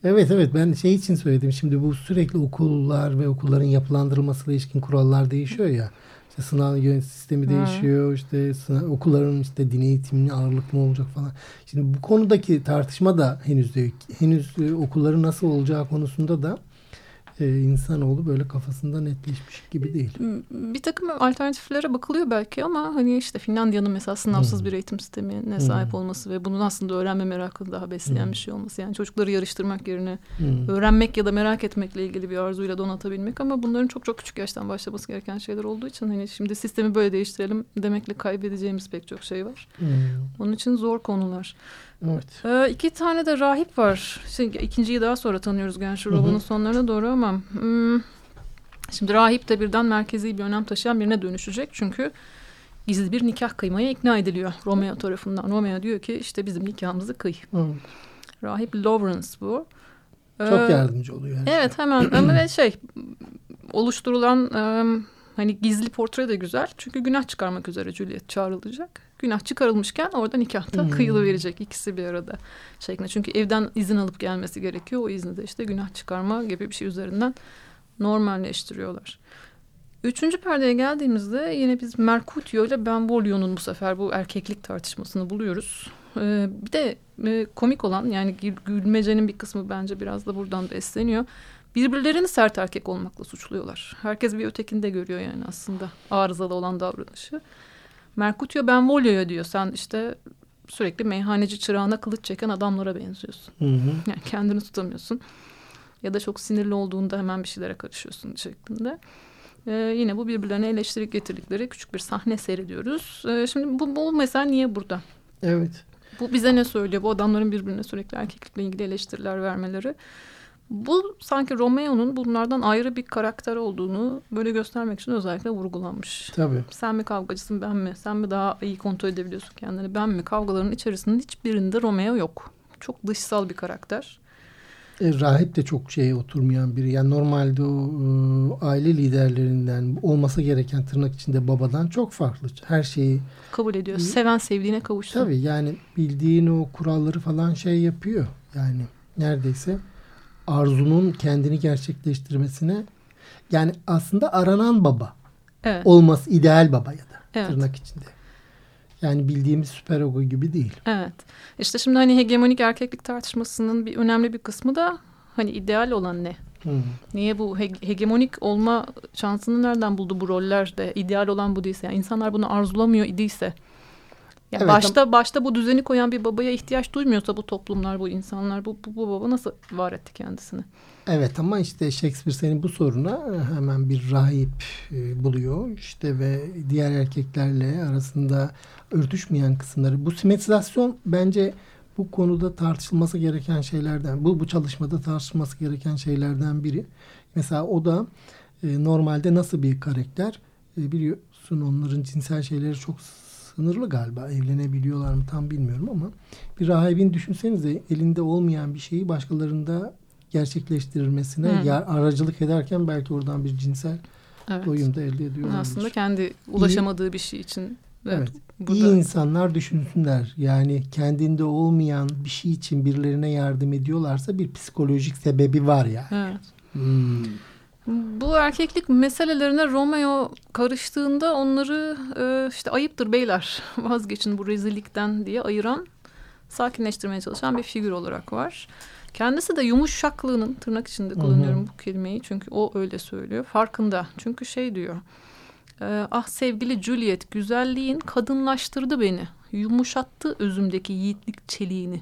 Evet evet ben şey için söyledim. Şimdi bu sürekli okullar ve okulların yapılandırılmasıyla ilişkin kurallar değişiyor ya. İşte sınav yönet sistemi değişiyor. İşte sınav, okulların işte din eğitimli ağırlık mı olacak falan. Şimdi bu konudaki tartışma da henüz de henüz e, okulların nasıl olacağı konusunda da e, insanoğlu böyle kafasında netleşmiş gibi değil. Bir takım alternatiflere bakılıyor belki ama hani işte Finlandiya'nın mesela sınavsız Hmm. bir eğitim sistemine sahip Hmm. olması ve bunun aslında öğrenme merakını daha besleyen Hmm. bir şey olması. Yani çocukları yarıştırmak yerine Hmm. öğrenmek ya da merak etmekle ilgili bir arzuyla donatabilmek ama bunların çok çok küçük yaştan başlaması gereken şeyler olduğu için hani şimdi sistemi böyle değiştirelim demekle kaybedeceğimiz pek çok şey var. Hmm. Onun için zor konular. Evet. Ee, iki tane de rahip var. Şimdi ikinciyi daha sonra tanıyoruz genç Hı hı. romanın sonlarına doğru ama hmm, şimdi rahip de birden merkezi bir önem taşıyan birine dönüşecek. Çünkü gizli bir nikah kıymaya ikna ediliyor Romeo tarafından. Romeo diyor ki işte bizim nikahımızı kıy. Evet. Rahip Lawrence bu. Çok Ee, yardımcı oluyor. Yani. Evet hemen ama şey oluşturulan hani gizli portre de güzel. Çünkü günah çıkarmak üzere Juliet çağrılacak. Günah çıkarılmışken orada nikahta Hmm. kıyılı verecek ikisi bir arada şeklinde. Çünkü evden izin alıp gelmesi gerekiyor. O izni de işte günah çıkarma gibi bir şey üzerinden normalleştiriyorlar. Üçüncü perdeye geldiğimizde yine biz Mercutio ile Benvolio'nun bu sefer bu erkeklik tartışmasını buluyoruz. Ee, bir de e, komik olan yani gül- gülmecenin bir kısmı bence biraz da buradan besleniyor. Birbirlerini sert erkek olmakla suçluyorlar. Herkes bir ötekini de görüyor yani aslında arızalı olan davranışı. Mercutio Benvolio'ya diyor sen işte sürekli meyhaneci çırağına kılıç çeken adamlara benziyorsun. Hı hı. Yani kendini tutamıyorsun. Ya da çok sinirli olduğunda hemen bir şeylere karışıyorsun şeklinde. Ee, yine bu birbirlerine eleştiri getirdikleri küçük bir sahne seyrediyoruz. Ee, şimdi bu, bu mesela niye burada? Evet. Bu bize ne söylüyor? Bu adamların birbirine sürekli erkeklikle ilgili eleştiriler vermeleri. Bu sanki Romeo'nun bunlardan ayrı bir karakter olduğunu böyle göstermek için özellikle vurgulanmış. Tabii. Sen mi kavgacısın ben mi? Sen mi daha iyi kontrol edebiliyorsun kendini ben mi? Kavgaların içerisinde hiçbirinde Romeo yok. Çok dışsal bir karakter. E, rahip de çok şeye oturmayan biri. Yani normalde o e, aile liderlerinden olması gereken tırnak içinde babadan çok farklı. Her şeyi Kabul ediyor. Hı. Seven sevdiğine kavuşsun. tabii yani bildiğin o kuralları falan şey yapıyor. Yani neredeyse arzunun kendini gerçekleştirmesine yani aslında aranan baba Evet. olması ideal baba ya da Evet. tırnak içinde. Yani bildiğimiz süper ego gibi değil. Evet. İşte şimdi hani hegemonik erkeklik tartışmasının bir önemli bir kısmı da hani ideal olan ne? Hı. Niye bu he- hegemonik olma şansını nereden buldu bu rollerde? İdeal olan bu değilse, yani insanlar bunu arzulamıyor idiyse. Ya Evet, başta başta bu düzeni koyan bir babaya ihtiyaç duymuyorsa bu toplumlar, bu insanlar, bu, bu, bu baba nasıl var etti kendisini? Evet ama işte Shakespeare senin bu soruna e, hemen bir rahip e, buluyor. İşte ve diğer erkeklerle arasında örtüşmeyen kısımları. Bu simetrizasyon bence bu konuda tartışılması gereken şeylerden, bu bu çalışmada tartışılması gereken şeylerden biri. Mesela o da e, normalde nasıl bir karakter? E, biliyorsun onların cinsel şeyleri çok sınırlı galiba. Evlenebiliyorlar mı tam bilmiyorum ama bir rahibin düşünsenize elinde olmayan bir şeyi başkalarında gerçekleştirilmesine Hı. ya- aracılık ederken belki oradan bir cinsel Evet. doyum da elde ediyor Aslında olabilir. kendi ulaşamadığı bir şey için. Evet. burada- İyi insanlar düşünsünler. Yani kendinde olmayan bir şey için birilerine yardım ediyorlarsa bir psikolojik sebebi var yani. Evet. Hmm. Bu erkeklik meselelerine Romeo karıştığında onları e, işte ayıptır beyler <laughs> vazgeçin bu rezillikten diye ayıran sakinleştirmeye çalışan bir figür olarak var. Kendisi de yumuşaklığının tırnak içinde kullanıyorum bu kelimeyi çünkü o öyle söylüyor. Farkında çünkü şey diyor e, ah sevgili Juliet güzelliğin kadınlaştırdı beni yumuşattı özümdeki yiğitlik çeliğini.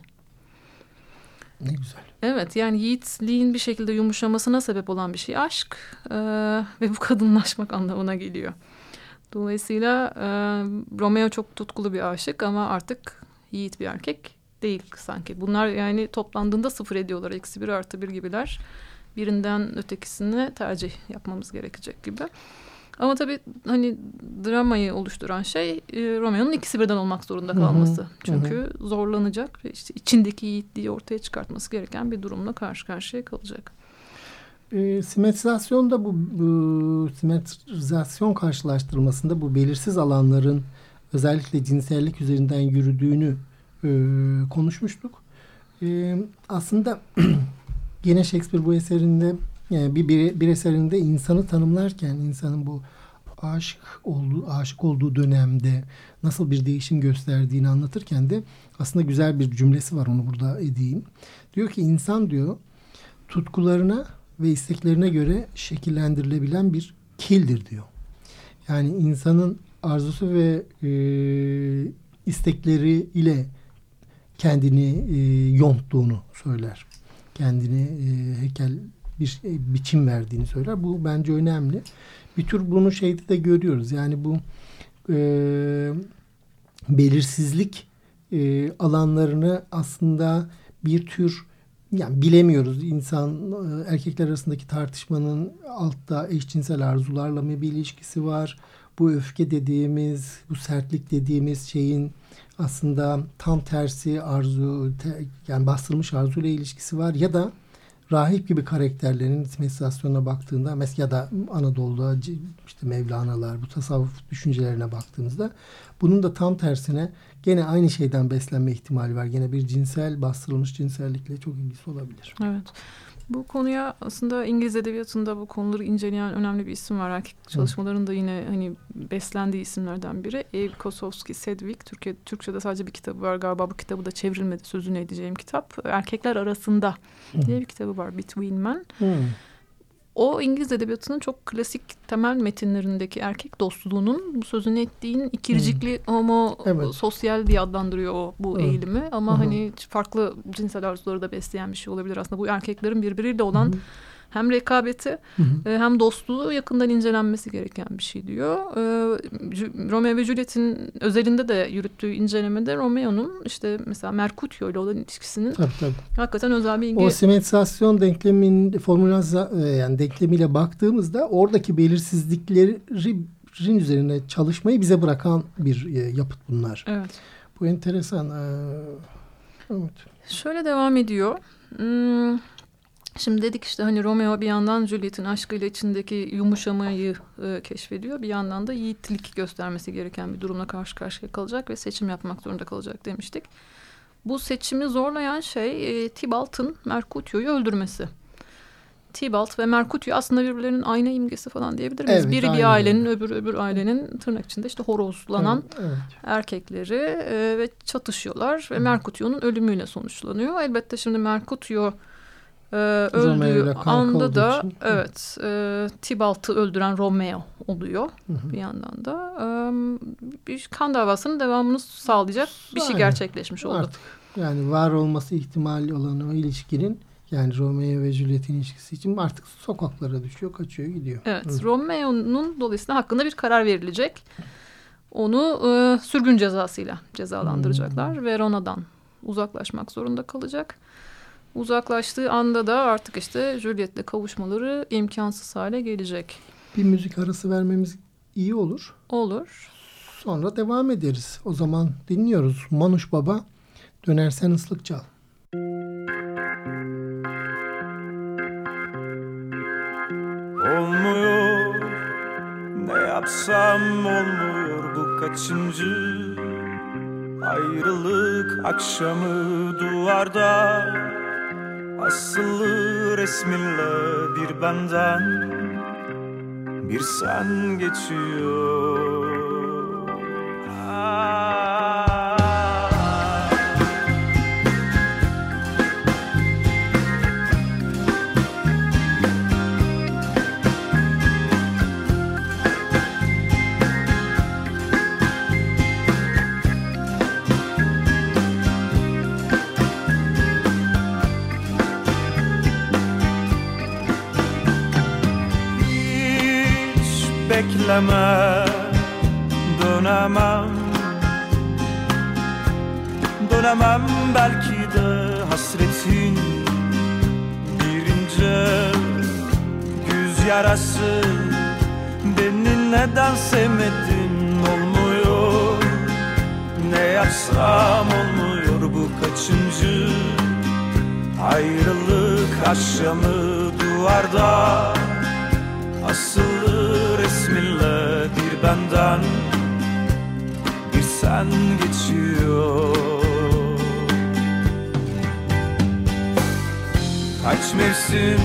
Ne güzel. Evet yani yiğitliğin bir şekilde yumuşamasına sebep olan bir şey aşk Ee, ve bu kadınlaşmak anlamına geliyor. Dolayısıyla e, Romeo çok tutkulu bir aşık ama artık yiğit bir erkek değil sanki. Bunlar yani toplandığında sıfır ediyorlar. Eksi bir artı bir gibiler. Birinden ötekisine tercih yapmamız gerekecek gibi. Ama tabii hani dramayı oluşturan şey e, Romeo'nun ikisi birden olmak zorunda Hı hı, kalması. hı Çünkü zorlanacak ve işte içindeki yiğitliği ortaya çıkartması gereken bir durumla karşı karşıya kalacak. E, simetrizasyon da bu, bu simetrizasyon karşılaştırmasında bu belirsiz alanların özellikle cinsellik üzerinden yürüdüğünü e, konuşmuştuk. E, aslında <clears throat> gene Shakespeare bu eserinde yani bir, bir, bir eserinde insanı tanımlarken insanın bu aşık olduğu aşık olduğu dönemde nasıl bir değişim gösterdiğini anlatırken de aslında güzel bir cümlesi var onu burada edeyim. Diyor ki insan diyor tutkularına ve isteklerine göre şekillendirilebilen bir kildir diyor. Yani insanın arzusu ve e, istekleri ile kendini e, yonttuğunu söyler. Kendini e, heykel bir şey, biçim verdiğini söyler. Bu bence önemli. Bir tür bunu şeyde de görüyoruz. Yani bu e, belirsizlik e, alanlarını aslında bir tür yani bilemiyoruz insan e, erkekler arasındaki tartışmanın altta eşcinsel arzularla mı bir ilişkisi var? Bu öfke dediğimiz, bu sertlik dediğimiz şeyin aslında tam tersi arzu yani bastırılmış arzuyla ilişkisi var ya da rahip gibi karakterlerin simetrizasyonuna baktığında ya da Anadolu'da işte Mevlana'lar bu tasavvuf düşüncelerine baktığımızda bunun da tam tersine gene aynı şeyden beslenme ihtimali var. Gene bir cinsel bastırılmış cinsellikle çok ilgisi olabilir. Evet. Bu konuya aslında İngiliz edebiyatında bu konuları inceleyen önemli bir isim var. Erkek çalışmalarında yine hani beslendiği isimlerden biri. Ev Kosowski Sedgwick. Türkiye, Türkçe'de sadece bir kitabı var galiba. Bu kitabı da çevrilmedi. Sözünü edeceğim kitap. Erkekler Arasında diye bir kitabı var. Between Men. Hmm. O İngiliz edebiyatının çok klasik temel metinlerindeki erkek dostluğunun bu sözünü ettiğin ikircikli homo Evet. sosyal diye adlandırıyor bu Evet. eğilimi. Ama Hı hı. hani farklı cinsel arzuları da besleyen bir şey olabilir aslında. Bu erkeklerin birbiriyle olan hem rekabeti Hı hı. e, hem dostluğu yakından incelenmesi gereken bir şey diyor. E, Romeo ve Juliet'in özelinde de yürüttüğü incelemede Romeo'nun işte mesela Mercutio ile olan ilişkisinin Tabii tabii. hakikaten özel bir ilgi. O simetrizasyon denklemin formülaza e, yani denklemiyle baktığımızda oradaki belirsizliklerin üzerine çalışmayı bize bırakan bir yapıt bunlar. Evet. Bu enteresan. Evet. Şöyle devam ediyor. Hmm, Şimdi dedik işte hani Romeo bir yandan Juliet'in aşkıyla içindeki yumuşamayı e, keşfediyor. Bir yandan da yiğitlik göstermesi gereken bir durumla karşı karşıya kalacak ve seçim yapmak zorunda kalacak demiştik. Bu seçimi zorlayan şey e, Tybalt'ın Mercutio'yu öldürmesi. Tybalt ve Mercutio aslında birbirlerinin ayna imgesi falan diyebilir miyiz? Evet, Biri aynen bir ailenin öbürü öbür ailenin tırnak içinde işte horozlanan Evet, evet. erkekleri e, ve çatışıyorlar ve Mercutio'nun ölümüyle sonuçlanıyor. Elbette şimdi Mercutio e, öldüğü anda da için. evet e, Tybalt'ı öldüren Romeo oluyor Hı hı. bir yandan da. E, kan davasının devamını sağlayacak bir şey gerçekleşmiş oldu. Artık yani var olması ihtimali olan o ilişkinin yani Romeo ve Juliet'in ilişkisi için artık sokaklara düşüyor, kaçıyor, gidiyor. Evet, Hı. Romeo'nun dolayısıyla hakkında bir karar verilecek. Onu e, sürgün cezasıyla cezalandıracaklar. Hmm. Verona'dan uzaklaşmak zorunda kalacak. Uzaklaştığı anda da artık işte Juliet'le kavuşmaları imkansız hale gelecek. Bir müzik arası vermemiz iyi olur. Olur. Sonra devam ederiz. O zaman dinliyoruz. Manuş Baba dönersen ıslık çal. Olmuyor Ne yapsam olmuyor bu kaçıncı Ayrılık akşamı duvarda Asılı resminle bir benden Bir sen geçiyor yarası beni neden sevmedin olmuyor. Ne yapsam olmuyor bu kaçıncı ayrılık akşamı duvarda. Asılı resminle bir benden bir sen geçiyor. Kaç mevsim,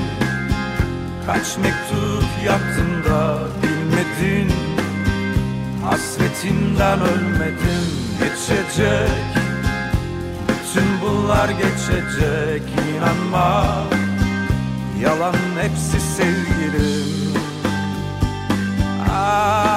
kaç mektup yaptım da bilmedin. Hasretinden ölmedim geçecek. Bütün bunlar geçecek inanma. Yalan hepsi sevgilim. Ah.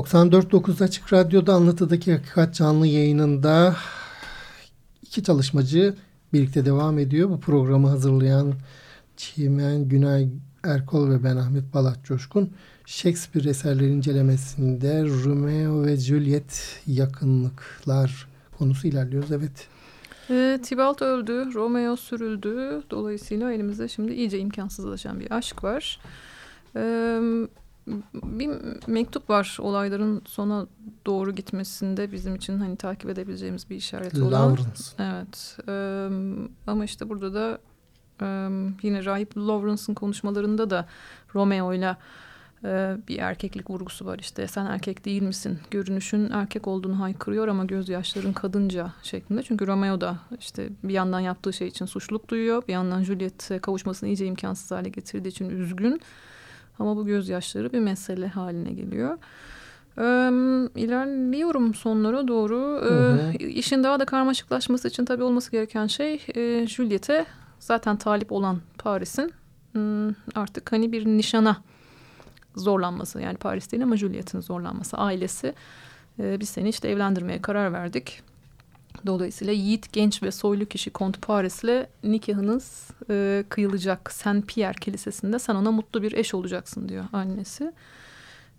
...94.9 Açık Radyo'da Anlatıdaki Hakikat canlı yayınında... ...iki çalışmacı birlikte devam ediyor. Bu programı hazırlayan... ...Çimen Günay Erkol ve ben Ahmet Balat Coşkun... ...Shakespeare eserleri incelemesinde... ...Romeo ve Juliet yakınlıklar konusu ilerliyoruz. Evet. E, Tybalt öldü, Romeo sürüldü. Dolayısıyla elimizde şimdi iyice imkansızlaşan bir aşk var. E, bir mektup var olayların sona doğru gitmesinde bizim için hani takip edebileceğimiz bir işaret olan. Lawrence. Evet. E, ama işte burada da e, yine Rahip Lawrence'ın konuşmalarında da Romeo ile bir erkeklik vurgusu var işte sen erkek değil misin görünüşün erkek olduğunu haykırıyor ama gözyaşların kadınca şeklinde çünkü Romeo da işte bir yandan yaptığı şey için suçluluk duyuyor bir yandan Juliet'e kavuşmasını iyice imkansız hale getirdiği için üzgün ama bu gözyaşları bir mesele haline geliyor. Ee, ilerliyorum sonlara doğru. Ee, hı hı. İşin daha da karmaşıklaşması için tabii olması gereken şey e, Juliet'e zaten talip olan Paris'in artık hani bir nişana zorlanması. Yani Paris değil ama Juliet'in zorlanması. Ailesi e, biz seni işte evlendirmeye karar verdik. Dolayısıyla yiğit, genç ve soylu kişi Kont Paris'le nikahınız e, kıyılacak. Saint Pierre Kilisesi'nde sen ona mutlu bir eş olacaksın diyor annesi.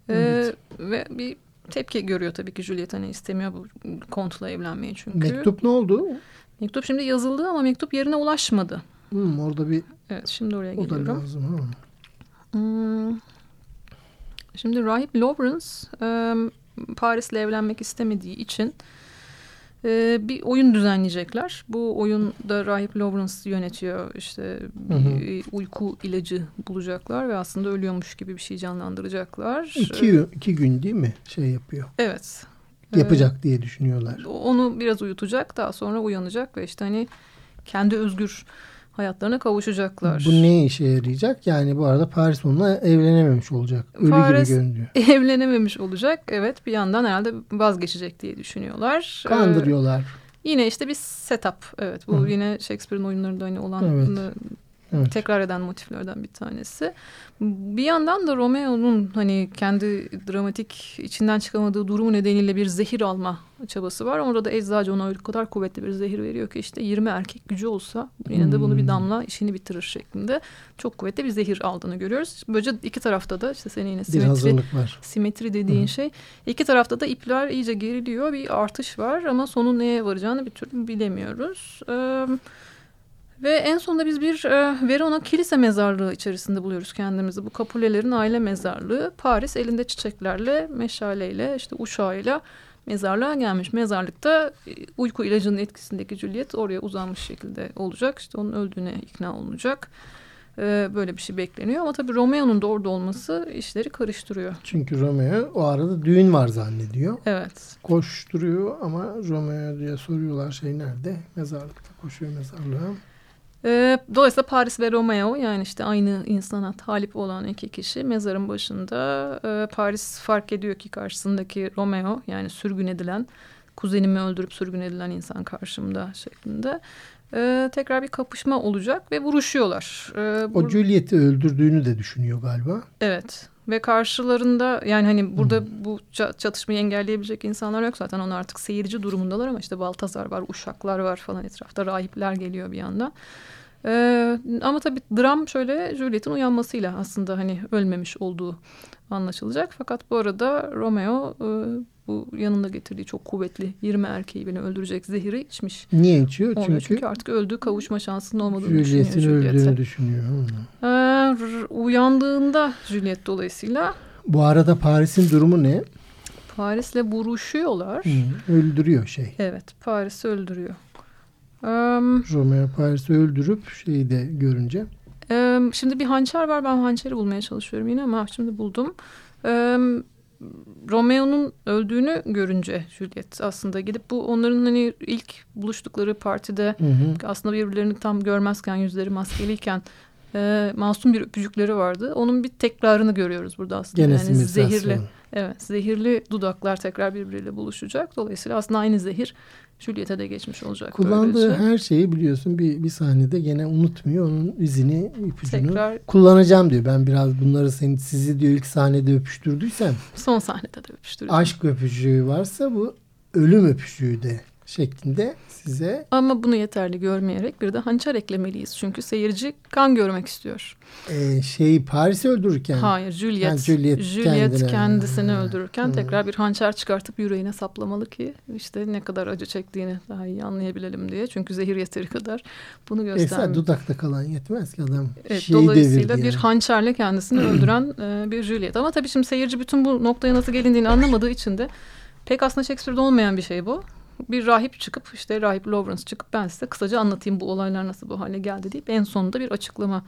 E, evet. Ve bir tepki görüyor tabii ki Juliet hani istemiyor bu Kont'la evlenmeyi çünkü. Mektup ne oldu? Mektup şimdi yazıldı ama mektup yerine ulaşmadı. Hmm, orada bir... Evet şimdi oraya o geliyorum. O da lazım. Ha. Hmm, Şimdi Rahip Lawrence e, Paris'le evlenmek istemediği için e, bir oyun düzenleyecekler. Bu oyunda Rahip Lawrence yönetiyor. İşte hı hı. uyku ilacı bulacaklar ve aslında ölüyormuş gibi bir şey canlandıracaklar. İki, iki gün değil mi şey yapıyor? Evet. Yapacak ee, diye düşünüyorlar. Onu biraz uyutacak daha sonra uyanacak ve işte hani kendi özgür hayatlarına kavuşacaklar. Bu ne işe yarayacak? Yani bu arada Paris onunla evlenememiş olacak. Ölü Paris gibi görünüyor. <laughs> evlenememiş olacak. Evet bir yandan herhalde vazgeçecek diye düşünüyorlar. Kandırıyorlar. Ee, yine işte bir setup. Evet bu Hı. yine Shakespeare'in oyunlarında hani olan evet. Evet. Tekrar eden motiflerden bir tanesi. Bir yandan da Romeo'nun hani kendi dramatik içinden çıkamadığı durumu nedeniyle bir zehir alma çabası var. Orada da eczacı ona öyle kadar kuvvetli bir zehir veriyor ki işte 20 erkek gücü olsa yine de bunu bir hmm. damla işini bitirir şeklinde çok kuvvetli bir zehir aldığını görüyoruz. Böylece iki tarafta da işte senin yine simetri, var. simetri dediğin Hı. şey. İki tarafta da ipler iyice geriliyor. Bir artış var ama sonu neye varacağını bir türlü bilemiyoruz. Evet. Ve en sonunda biz bir e, Verona kilise mezarlığı içerisinde buluyoruz kendimizi. Bu Capulle'lerin aile mezarlığı. Paris elinde çiçeklerle, meşaleyle, işte uşağıyla mezarlığa gelmiş. Mezarlıkta e, uyku ilacının etkisindeki Juliet oraya uzanmış şekilde olacak. İşte onun öldüğüne ikna olunacak. E, böyle bir şey bekleniyor. Ama tabii Romeo'nun da orada olması işleri karıştırıyor. Çünkü Romeo o arada düğün var zannediyor. Evet. Koşturuyor ama Romeo diye soruyorlar şey nerede? Mezarlıkta koşuyor mezarlığa. E, dolayısıyla Paris ve Romeo yani işte aynı insana talip olan iki kişi mezarın başında. E, Paris fark ediyor ki karşısındaki Romeo yani sürgün edilen kuzenimi öldürüp sürgün edilen insan karşımda şeklinde. E, tekrar bir kapışma olacak ve vuruşuyorlar. E, o Juliet'i öldürdüğünü de düşünüyor galiba. Evet ve karşılarında yani hani burada hmm. bu çatışmayı engelleyebilecek insanlar yok zaten onlar artık seyirci durumundalar ama işte Baltazar var, uşaklar var falan etrafta rahipler geliyor bir yandan. Ee, ama tabii dram şöyle Juliet'in uyanmasıyla aslında hani ölmemiş olduğu anlaşılacak. Fakat bu arada Romeo e, bu yanında getirdiği çok kuvvetli 20 erkeği beni öldürecek zehiri içmiş. Niye içiyor? Çünkü, çünkü artık öldüğü kavuşma şansının olmadığını Juliet'in düşünüyor. Juliet'in öldüğünü düşünüyor. Ee, uyandığında Juliet dolayısıyla. Bu arada Paris'in durumu ne? Paris'le buruşuyorlar. Hı, öldürüyor şey. Evet Paris'i öldürüyor. Um, Romeo Paris'i öldürüp şeyi de görünce. Um, şimdi bir hançer var. Ben hançeri bulmaya çalışıyorum yine ama şimdi buldum. Um, Romeo'nun öldüğünü görünce Juliet aslında gidip bu onların hani ilk buluştukları partide hı hı. aslında birbirlerini tam görmezken yüzleri maskeliyken e, masum bir öpücükleri vardı. Onun bir tekrarını görüyoruz burada aslında. Gene yani zehirli. Evet, zehirli dudaklar tekrar birbiriyle buluşacak. Dolayısıyla aslında aynı zehir Juliet'e de geçmiş olacak. Kullandığı böylece. her şeyi biliyorsun bir, bir sahnede gene unutmuyor. Onun izini, ipucunu Tekrar... kullanacağım diyor. Ben biraz bunları seni, sizi diyor ilk sahnede öpüştürdüysem. Son sahnede de öpüştürdüm. Aşk öpücüğü varsa bu ölüm öpücüğü de şeklinde size. Ama bunu yeterli görmeyerek bir de hançer eklemeliyiz. Çünkü seyirci kan görmek istiyor. Ee, şey Paris'i öldürürken. Hayır Juliet. Yani Juliet, Juliet kendisini ha. öldürürken ha. tekrar bir hançer çıkartıp yüreğine saplamalı ki işte ne kadar acı çektiğini daha iyi anlayabilelim diye. Çünkü zehir yeteri kadar bunu göstermiyor. Esas dudakta kalan yetmez ki adam evet, Dolayısıyla bir yani. hançerle kendisini <clears throat> öldüren e, bir Juliet. Ama tabii şimdi seyirci bütün bu noktaya nasıl gelindiğini anlamadığı için de pek aslında Shakespeare'de olmayan bir şey bu bir rahip çıkıp işte rahip Lawrence çıkıp ben size kısaca anlatayım bu olaylar nasıl bu hale geldi deyip en sonunda bir açıklama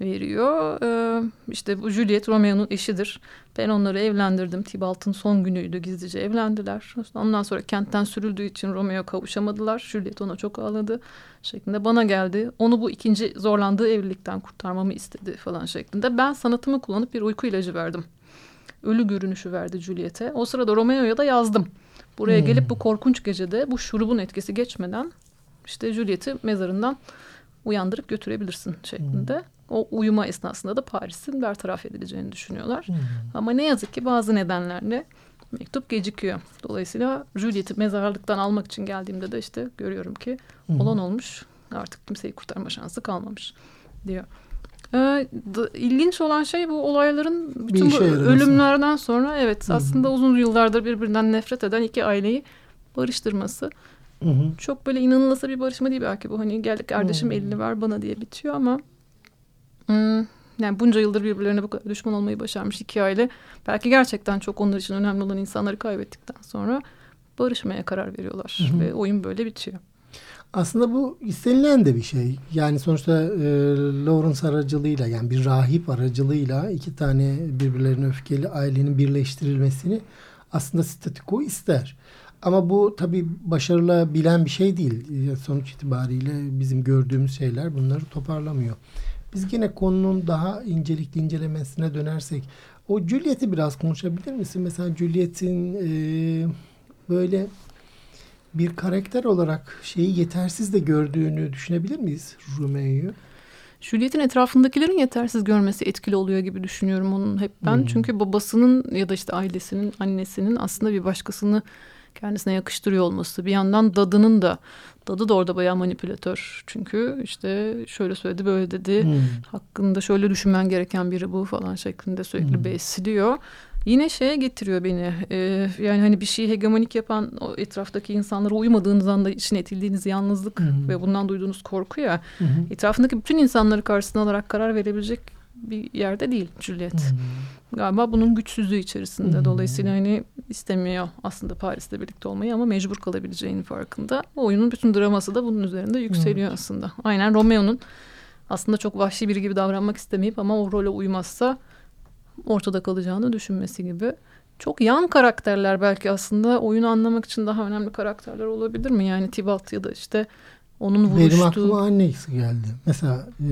veriyor. Ee, işte bu Juliet Romeo'nun eşidir. Ben onları evlendirdim. Tibalt'ın son günüydü. Gizlice evlendiler. Ondan sonra kentten sürüldüğü için Romeo kavuşamadılar. Juliet ona çok ağladı şeklinde bana geldi. Onu bu ikinci zorlandığı evlilikten kurtarmamı istedi falan şeklinde. Ben sanatımı kullanıp bir uyku ilacı verdim. Ölü görünüşü verdi Juliet'e. O sırada Romeo'ya da yazdım. Buraya hmm. gelip bu korkunç gecede bu şurubun etkisi geçmeden işte Juliet'i mezarından uyandırıp götürebilirsin şeklinde. Hmm. O uyuma esnasında da Paris'in bertaraf edileceğini düşünüyorlar. Hmm. Ama ne yazık ki bazı nedenlerle mektup gecikiyor. Dolayısıyla Juliet'i mezarlıktan almak için geldiğimde de işte görüyorum ki hmm. olan olmuş. Artık kimseyi kurtarma şansı kalmamış diyor. Ee, ilginç olan şey bu olayların bütün bu ölümlerden sonra evet Hı-hı. aslında uzun yıllardır birbirinden nefret eden iki aileyi barıştırması. Hı-hı. Çok böyle inanılası bir barışma değil belki bu hani geldik kardeşim Hı-hı. elini ver bana diye bitiyor ama hmm, yani bunca yıldır birbirlerine bu kadar düşman olmayı başarmış iki aile belki gerçekten çok onlar için önemli olan insanları kaybettikten sonra barışmaya karar veriyorlar Hı-hı. ve oyun böyle bitiyor. Aslında bu istenilen de bir şey. Yani sonuçta e, Lawrence aracılığıyla yani bir rahip aracılığıyla iki tane birbirlerine öfkeli ailenin birleştirilmesini aslında statiko ister. Ama bu tabi başarılabilen bir şey değil. Sonuç itibariyle bizim gördüğümüz şeyler bunları toparlamıyor. Biz yine konunun daha incelikli incelemesine dönersek o Juliet'i biraz konuşabilir misin? Mesela Juliet'in e, böyle bir karakter olarak şeyi yetersiz de gördüğünü düşünebilir miyiz Romeo'yu? Juliet'in etrafındakilerin yetersiz görmesi etkili oluyor gibi düşünüyorum onun hep ben. Hmm. Çünkü babasının ya da işte ailesinin, annesinin aslında bir başkasını kendisine yakıştırıyor olması. Bir yandan dadının da dadı da orada bayağı manipülatör. Çünkü işte şöyle söyledi böyle dedi. Hmm. Hakkında şöyle düşünmen gereken biri bu falan şeklinde sürekli hmm. besliyor. Yine şeye getiriyor beni. E, yani hani bir şeyi hegemonik yapan o etraftaki insanlara uymadığınız anda içine etildiğiniz yalnızlık hı hı. ve bundan duyduğunuz korku ya. Hı hı. Etrafındaki bütün insanları karşısına alarak karar verebilecek bir yerde değil Juliet. Hı hı. Galiba bunun güçsüzlüğü içerisinde. Hı. Dolayısıyla hani istemiyor aslında Paris'te birlikte olmayı ama mecbur kalabileceğinin farkında. O oyunun bütün draması da bunun üzerinde yükseliyor hı. aslında. Aynen Romeo'nun aslında çok vahşi biri gibi davranmak istemeyip ama o role uymazsa ortada kalacağını düşünmesi gibi. Çok yan karakterler belki aslında oyunu anlamak için daha önemli karakterler olabilir mi? Yani Tibalt ya da işte onun vuruştuğu... Benim aklıma annesi geldi. Mesela e,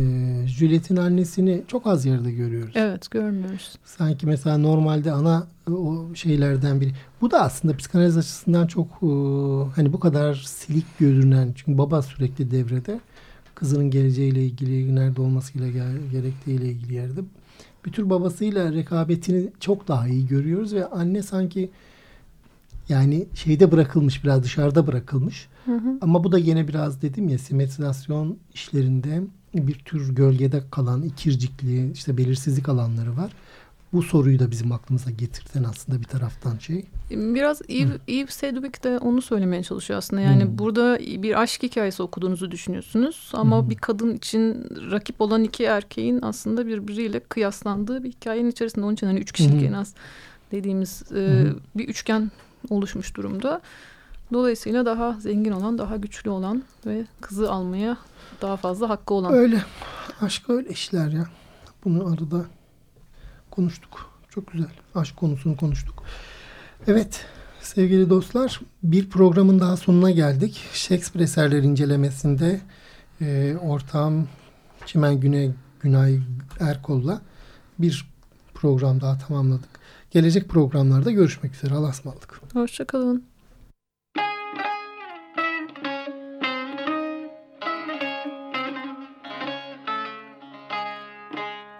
Juliet'in annesini çok az yerde görüyoruz. Evet görmüyoruz. Sanki mesela normalde ana o şeylerden biri. Bu da aslında psikanaliz açısından çok e, hani bu kadar silik görünen çünkü baba sürekli devrede kızının geleceğiyle ilgili nerede olmasıyla gerektiğiyle ilgili yerde bir tür babasıyla rekabetini çok daha iyi görüyoruz ve anne sanki yani şeyde bırakılmış biraz dışarıda bırakılmış. Hı hı. Ama bu da yine biraz dedim ya simetrizasyon işlerinde bir tür gölgede kalan ikircikli işte belirsizlik alanları var bu soruyu da bizim aklımıza getirten aslında bir taraftan şey. Biraz Eve, Eve Sedgwick de onu söylemeye çalışıyor aslında. Yani hmm. burada bir aşk hikayesi okuduğunuzu düşünüyorsunuz. Ama hmm. bir kadın için rakip olan iki erkeğin aslında birbiriyle kıyaslandığı bir hikayenin içerisinde. Onun için hani üç kişilik hmm. en az dediğimiz hmm. e, bir üçgen oluşmuş durumda. Dolayısıyla daha zengin olan, daha güçlü olan ve kızı almaya daha fazla hakkı olan. Öyle. Aşk öyle işler ya. Bunu arada konuştuk. Çok güzel. Aşk konusunu konuştuk. Evet sevgili dostlar bir programın daha sonuna geldik. Shakespeare eserleri incelemesinde e, ortağım Çimen Güney Günay Erkol'la bir program daha tamamladık. Gelecek programlarda görüşmek üzere. Allah'a ısmarladık. Hoşçakalın.